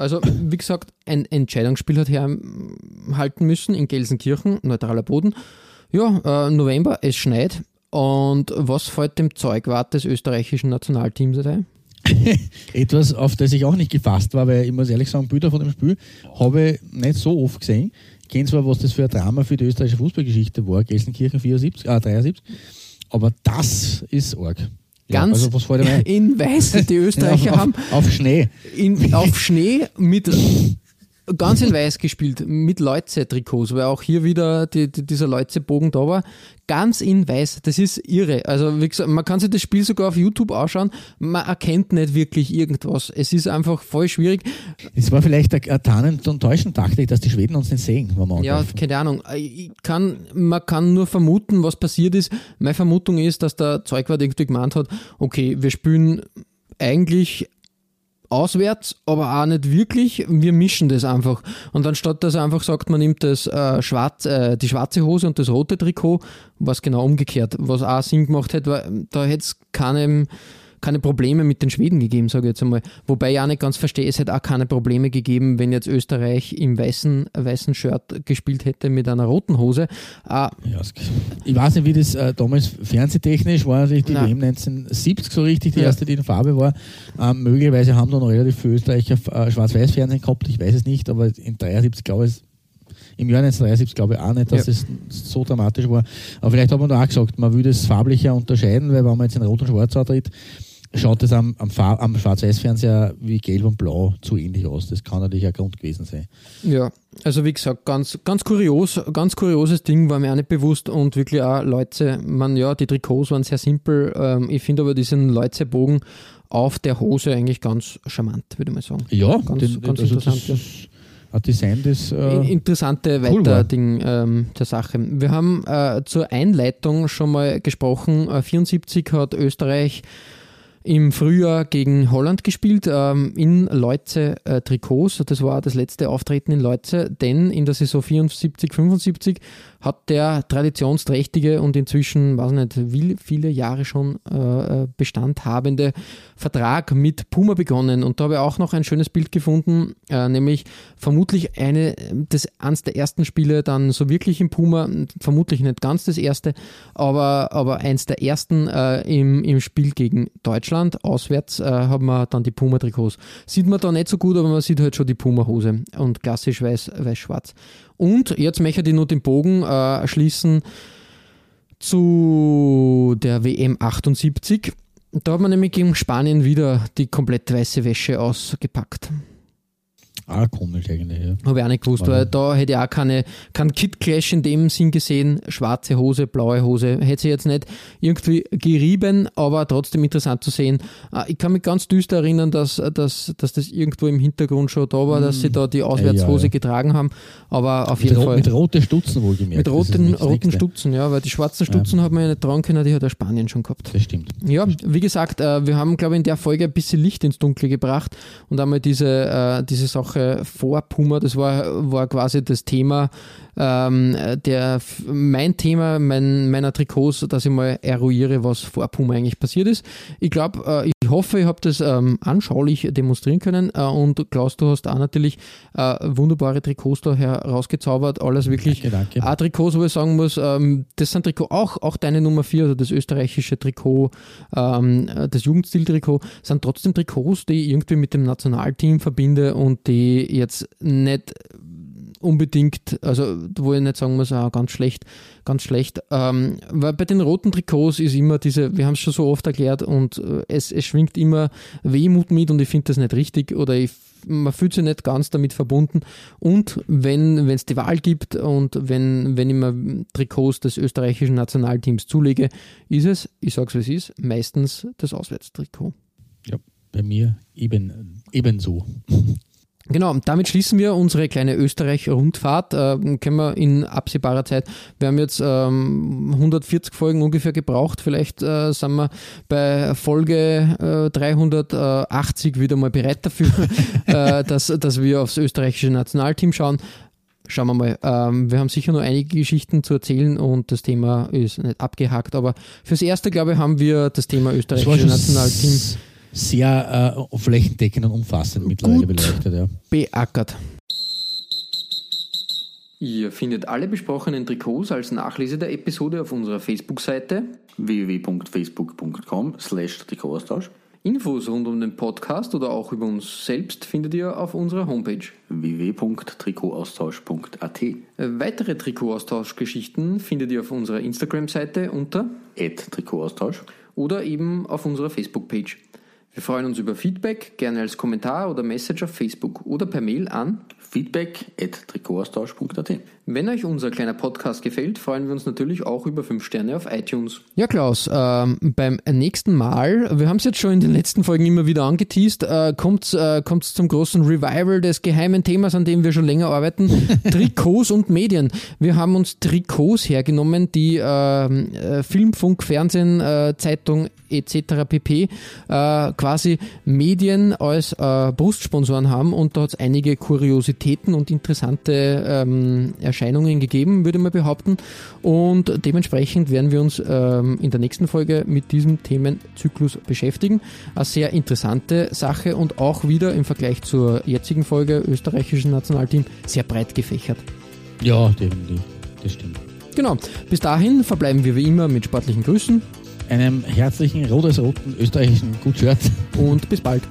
S3: Also, wie gesagt, ein Entscheidungsspiel hat herhalten müssen in Gelsenkirchen, neutraler Boden. Ja, äh, November, es schneit. Und was fällt dem Zeugwart des österreichischen Nationalteams ein?
S4: Etwas, auf das ich auch nicht gefasst war, weil ich muss ehrlich sagen, Bilder von dem Spiel habe ich nicht so oft gesehen. Ich kenne zwar, was das für ein Drama für die österreichische Fußballgeschichte war, Gelsenkirchen 74, äh, 73, aber das ist arg.
S3: Ganz ja, also in weiß, die Österreicher
S4: auf,
S3: haben.
S4: Auf Schnee.
S3: In, auf Schnee mit ganz in weiß gespielt, mit Leuze-Trikots, weil auch hier wieder die, die, dieser Leuze-Bogen da war. Ganz in weiß, das ist irre. Also, wie gesagt, man kann sich das Spiel sogar auf YouTube anschauen, man erkennt nicht wirklich irgendwas. Es ist einfach voll schwierig.
S4: Es war vielleicht eine tarnend und täuschend Taktik, dass die Schweden uns nicht sehen, wenn wir
S3: Ja, keine Ahnung. Ich kann, man kann nur vermuten, was passiert ist. Meine Vermutung ist, dass der Zeugwart irgendwie gemeint hat, okay, wir spielen eigentlich auswärts, aber auch nicht wirklich. Wir mischen das einfach. Und anstatt dass er einfach sagt, man nimmt das äh, schwarz, äh, die schwarze Hose und das rote Trikot, was genau umgekehrt, was auch Sinn gemacht hätte, weil da hätte es keinem keine Probleme mit den Schweden gegeben, sage ich jetzt einmal. Wobei ich auch nicht ganz verstehe, es hätte auch keine Probleme gegeben, wenn jetzt Österreich im weißen, weißen Shirt gespielt hätte mit einer roten Hose.
S4: Äh, ich weiß nicht, wie das äh, damals fernsehtechnisch war, natürlich die WM 1970 so richtig, die ja. erste, die in Farbe war. Ähm, möglicherweise haben dann relativ viele Österreicher äh, Schwarz-Weiß-Fernsehen gehabt, ich weiß es nicht, aber in 73 glaube ich, im Jahr 1973 glaube ich auch nicht, dass ja. es so dramatisch war. Aber vielleicht hat man da auch gesagt, man würde es farblicher unterscheiden, weil wenn man jetzt in Rot und Schwarz antritt, schaut es am, am, am Schwarz-Weiß-Fernseher wie Gelb und Blau zu ähnlich aus. Das kann natürlich ein Grund gewesen sein.
S3: Ja, also wie gesagt, ganz, ganz kurios, ganz kurioses Ding, war mir auch nicht bewusst und wirklich auch Leute, man, ja, die Trikots waren sehr simpel. Ähm, ich finde aber diesen Leutze-Bogen auf der Hose eigentlich ganz charmant, würde ich mal sagen.
S4: Ja,
S3: ganz,
S4: den,
S3: ganz
S4: also interessant. Das, ein Design, das
S3: äh, interessante cool Weiterding ähm, der Sache. Wir haben äh, zur Einleitung schon mal gesprochen. Äh, 74 hat Österreich im Frühjahr gegen Holland gespielt, ähm, in Leutze äh, Trikots. Das war das letzte Auftreten in Leutze, denn in der Saison 74, 75 hat der traditionsträchtige und inzwischen, weiß nicht, wie viele Jahre schon äh, äh, Bestand habende Vertrag mit Puma begonnen. Und da habe ich auch noch ein schönes Bild gefunden, äh, nämlich vermutlich eine, das, eines der ersten Spiele dann so wirklich im Puma, vermutlich nicht ganz das erste, aber, aber eins der ersten äh, im, im Spiel gegen Deutschland. Auswärts äh, haben wir dann die Puma-Trikots. Sieht man da nicht so gut, aber man sieht halt schon die Puma-Hose und klassisch weiß-schwarz. Weiß, und jetzt möchte ich nur den Bogen äh, schließen zu der WM 78. Da hat man nämlich gegen Spanien wieder die komplett weiße Wäsche ausgepackt.
S4: Ah, komisch eigentlich, ja.
S3: Habe ich auch nicht gewusst, weil da hätte ich auch keine, keinen Kit-Clash in dem Sinn gesehen. Schwarze Hose, blaue Hose. Hätte sie jetzt nicht irgendwie gerieben, aber trotzdem interessant zu sehen. Ah, ich kann mich ganz düster erinnern, dass, dass, dass das irgendwo im Hintergrund schon da war, dass sie hm. da die Auswärtshose ja, ja. getragen haben. Aber auf jeden
S4: mit,
S3: Fall.
S4: Mit roten Stutzen wohlgemerkt.
S3: Mit roten, roten Stutzen, ja, weil die schwarzen Stutzen ja. hat man ja nicht tragen können, die hat der Spanien schon gehabt.
S4: Das stimmt.
S3: Ja, wie gesagt, äh, wir haben, glaube ich, in der Folge ein bisschen Licht ins Dunkle gebracht und einmal diese, äh, diese Sache Woche vor Puma. Das war, war quasi das Thema, ähm, der, mein Thema mein, meiner Trikots, dass ich mal eruiere, was vor Puma eigentlich passiert ist. Ich glaube, äh, ich hoffe, ich habe das ähm, anschaulich demonstrieren können äh, und Klaus, du hast auch natürlich äh, wunderbare Trikots da herausgezaubert. Alles wirklich
S4: danke, danke.
S3: Auch Trikots, wo ich sagen muss, ähm, das sind Trikots, auch, auch deine Nummer 4, also das österreichische Trikot, ähm, das Jugendstil-Trikot, sind trotzdem Trikots, die ich irgendwie mit dem Nationalteam verbinde und die jetzt nicht unbedingt, also wo ich nicht sagen muss, ah, ganz schlecht, ganz schlecht. Ähm, weil bei den roten Trikots ist immer diese, wir haben es schon so oft erklärt und äh, es, es schwingt immer Wehmut mit und ich finde das nicht richtig oder ich, man fühlt sich nicht ganz damit verbunden. Und wenn es die Wahl gibt und wenn, wenn ich mir Trikots des österreichischen Nationalteams zulege, ist es, ich sage es wie es ist, meistens das Auswärtstrikot.
S4: Ja, bei mir eben, ebenso.
S3: Genau, damit schließen wir unsere kleine Österreich-Rundfahrt. Äh, können wir in absehbarer Zeit. Wir haben jetzt ähm, 140 Folgen ungefähr gebraucht. Vielleicht äh, sind wir bei Folge äh, 380 wieder mal bereit dafür, äh, dass, dass wir aufs österreichische Nationalteam schauen. Schauen wir mal. Ähm, wir haben sicher noch einige Geschichten zu erzählen und das Thema ist nicht abgehakt. Aber fürs Erste, glaube ich, haben wir das Thema österreichische Nationalteam
S4: sehr äh, flächendeckend und umfassend mittlerweile
S3: Gut
S4: beleuchtet. Ja.
S3: beackert. Ihr findet alle besprochenen Trikots als Nachlese der Episode auf unserer Facebook-Seite.
S5: www.facebook.com slash Trikotaustausch
S3: Infos rund um den Podcast oder auch über uns selbst findet ihr auf unserer Homepage.
S5: www.trikotaustausch.at
S3: Weitere Trikotaustauschgeschichten findet ihr auf unserer Instagram-Seite unter
S5: at Trikotaustausch
S3: oder eben auf unserer Facebook-Page. Wir freuen uns über Feedback, gerne als Kommentar oder Message auf Facebook oder per Mail an.
S5: feedback at Trikotaustausch.at
S3: Wenn euch unser kleiner Podcast gefällt, freuen wir uns natürlich auch über 5 Sterne auf iTunes. Ja, Klaus, ähm, beim nächsten Mal, wir haben es jetzt schon in den letzten Folgen immer wieder angeteased, äh, kommt es äh, zum großen Revival des geheimen Themas, an dem wir schon länger arbeiten, Trikots und Medien. Wir haben uns Trikots hergenommen, die ähm, äh, Film, Funk, Fernsehen, äh, Zeitung etc. pp. Äh, quasi Medien als äh, Brustsponsoren haben und da hat es einige Kuriositäten und interessante ähm, Erscheinungen gegeben, würde man behaupten. Und dementsprechend werden wir uns ähm, in der nächsten Folge mit diesem Themenzyklus beschäftigen. Eine sehr interessante Sache und auch wieder im Vergleich zur jetzigen Folge österreichischen Nationalteam sehr breit gefächert.
S4: ja, definitiv. Das stimmt.
S3: Genau, bis dahin verbleiben wir wie immer mit sportlichen Grüßen
S4: Einem herzlichen rotes-roten österreichischen Gutshirt.
S3: und bis bald.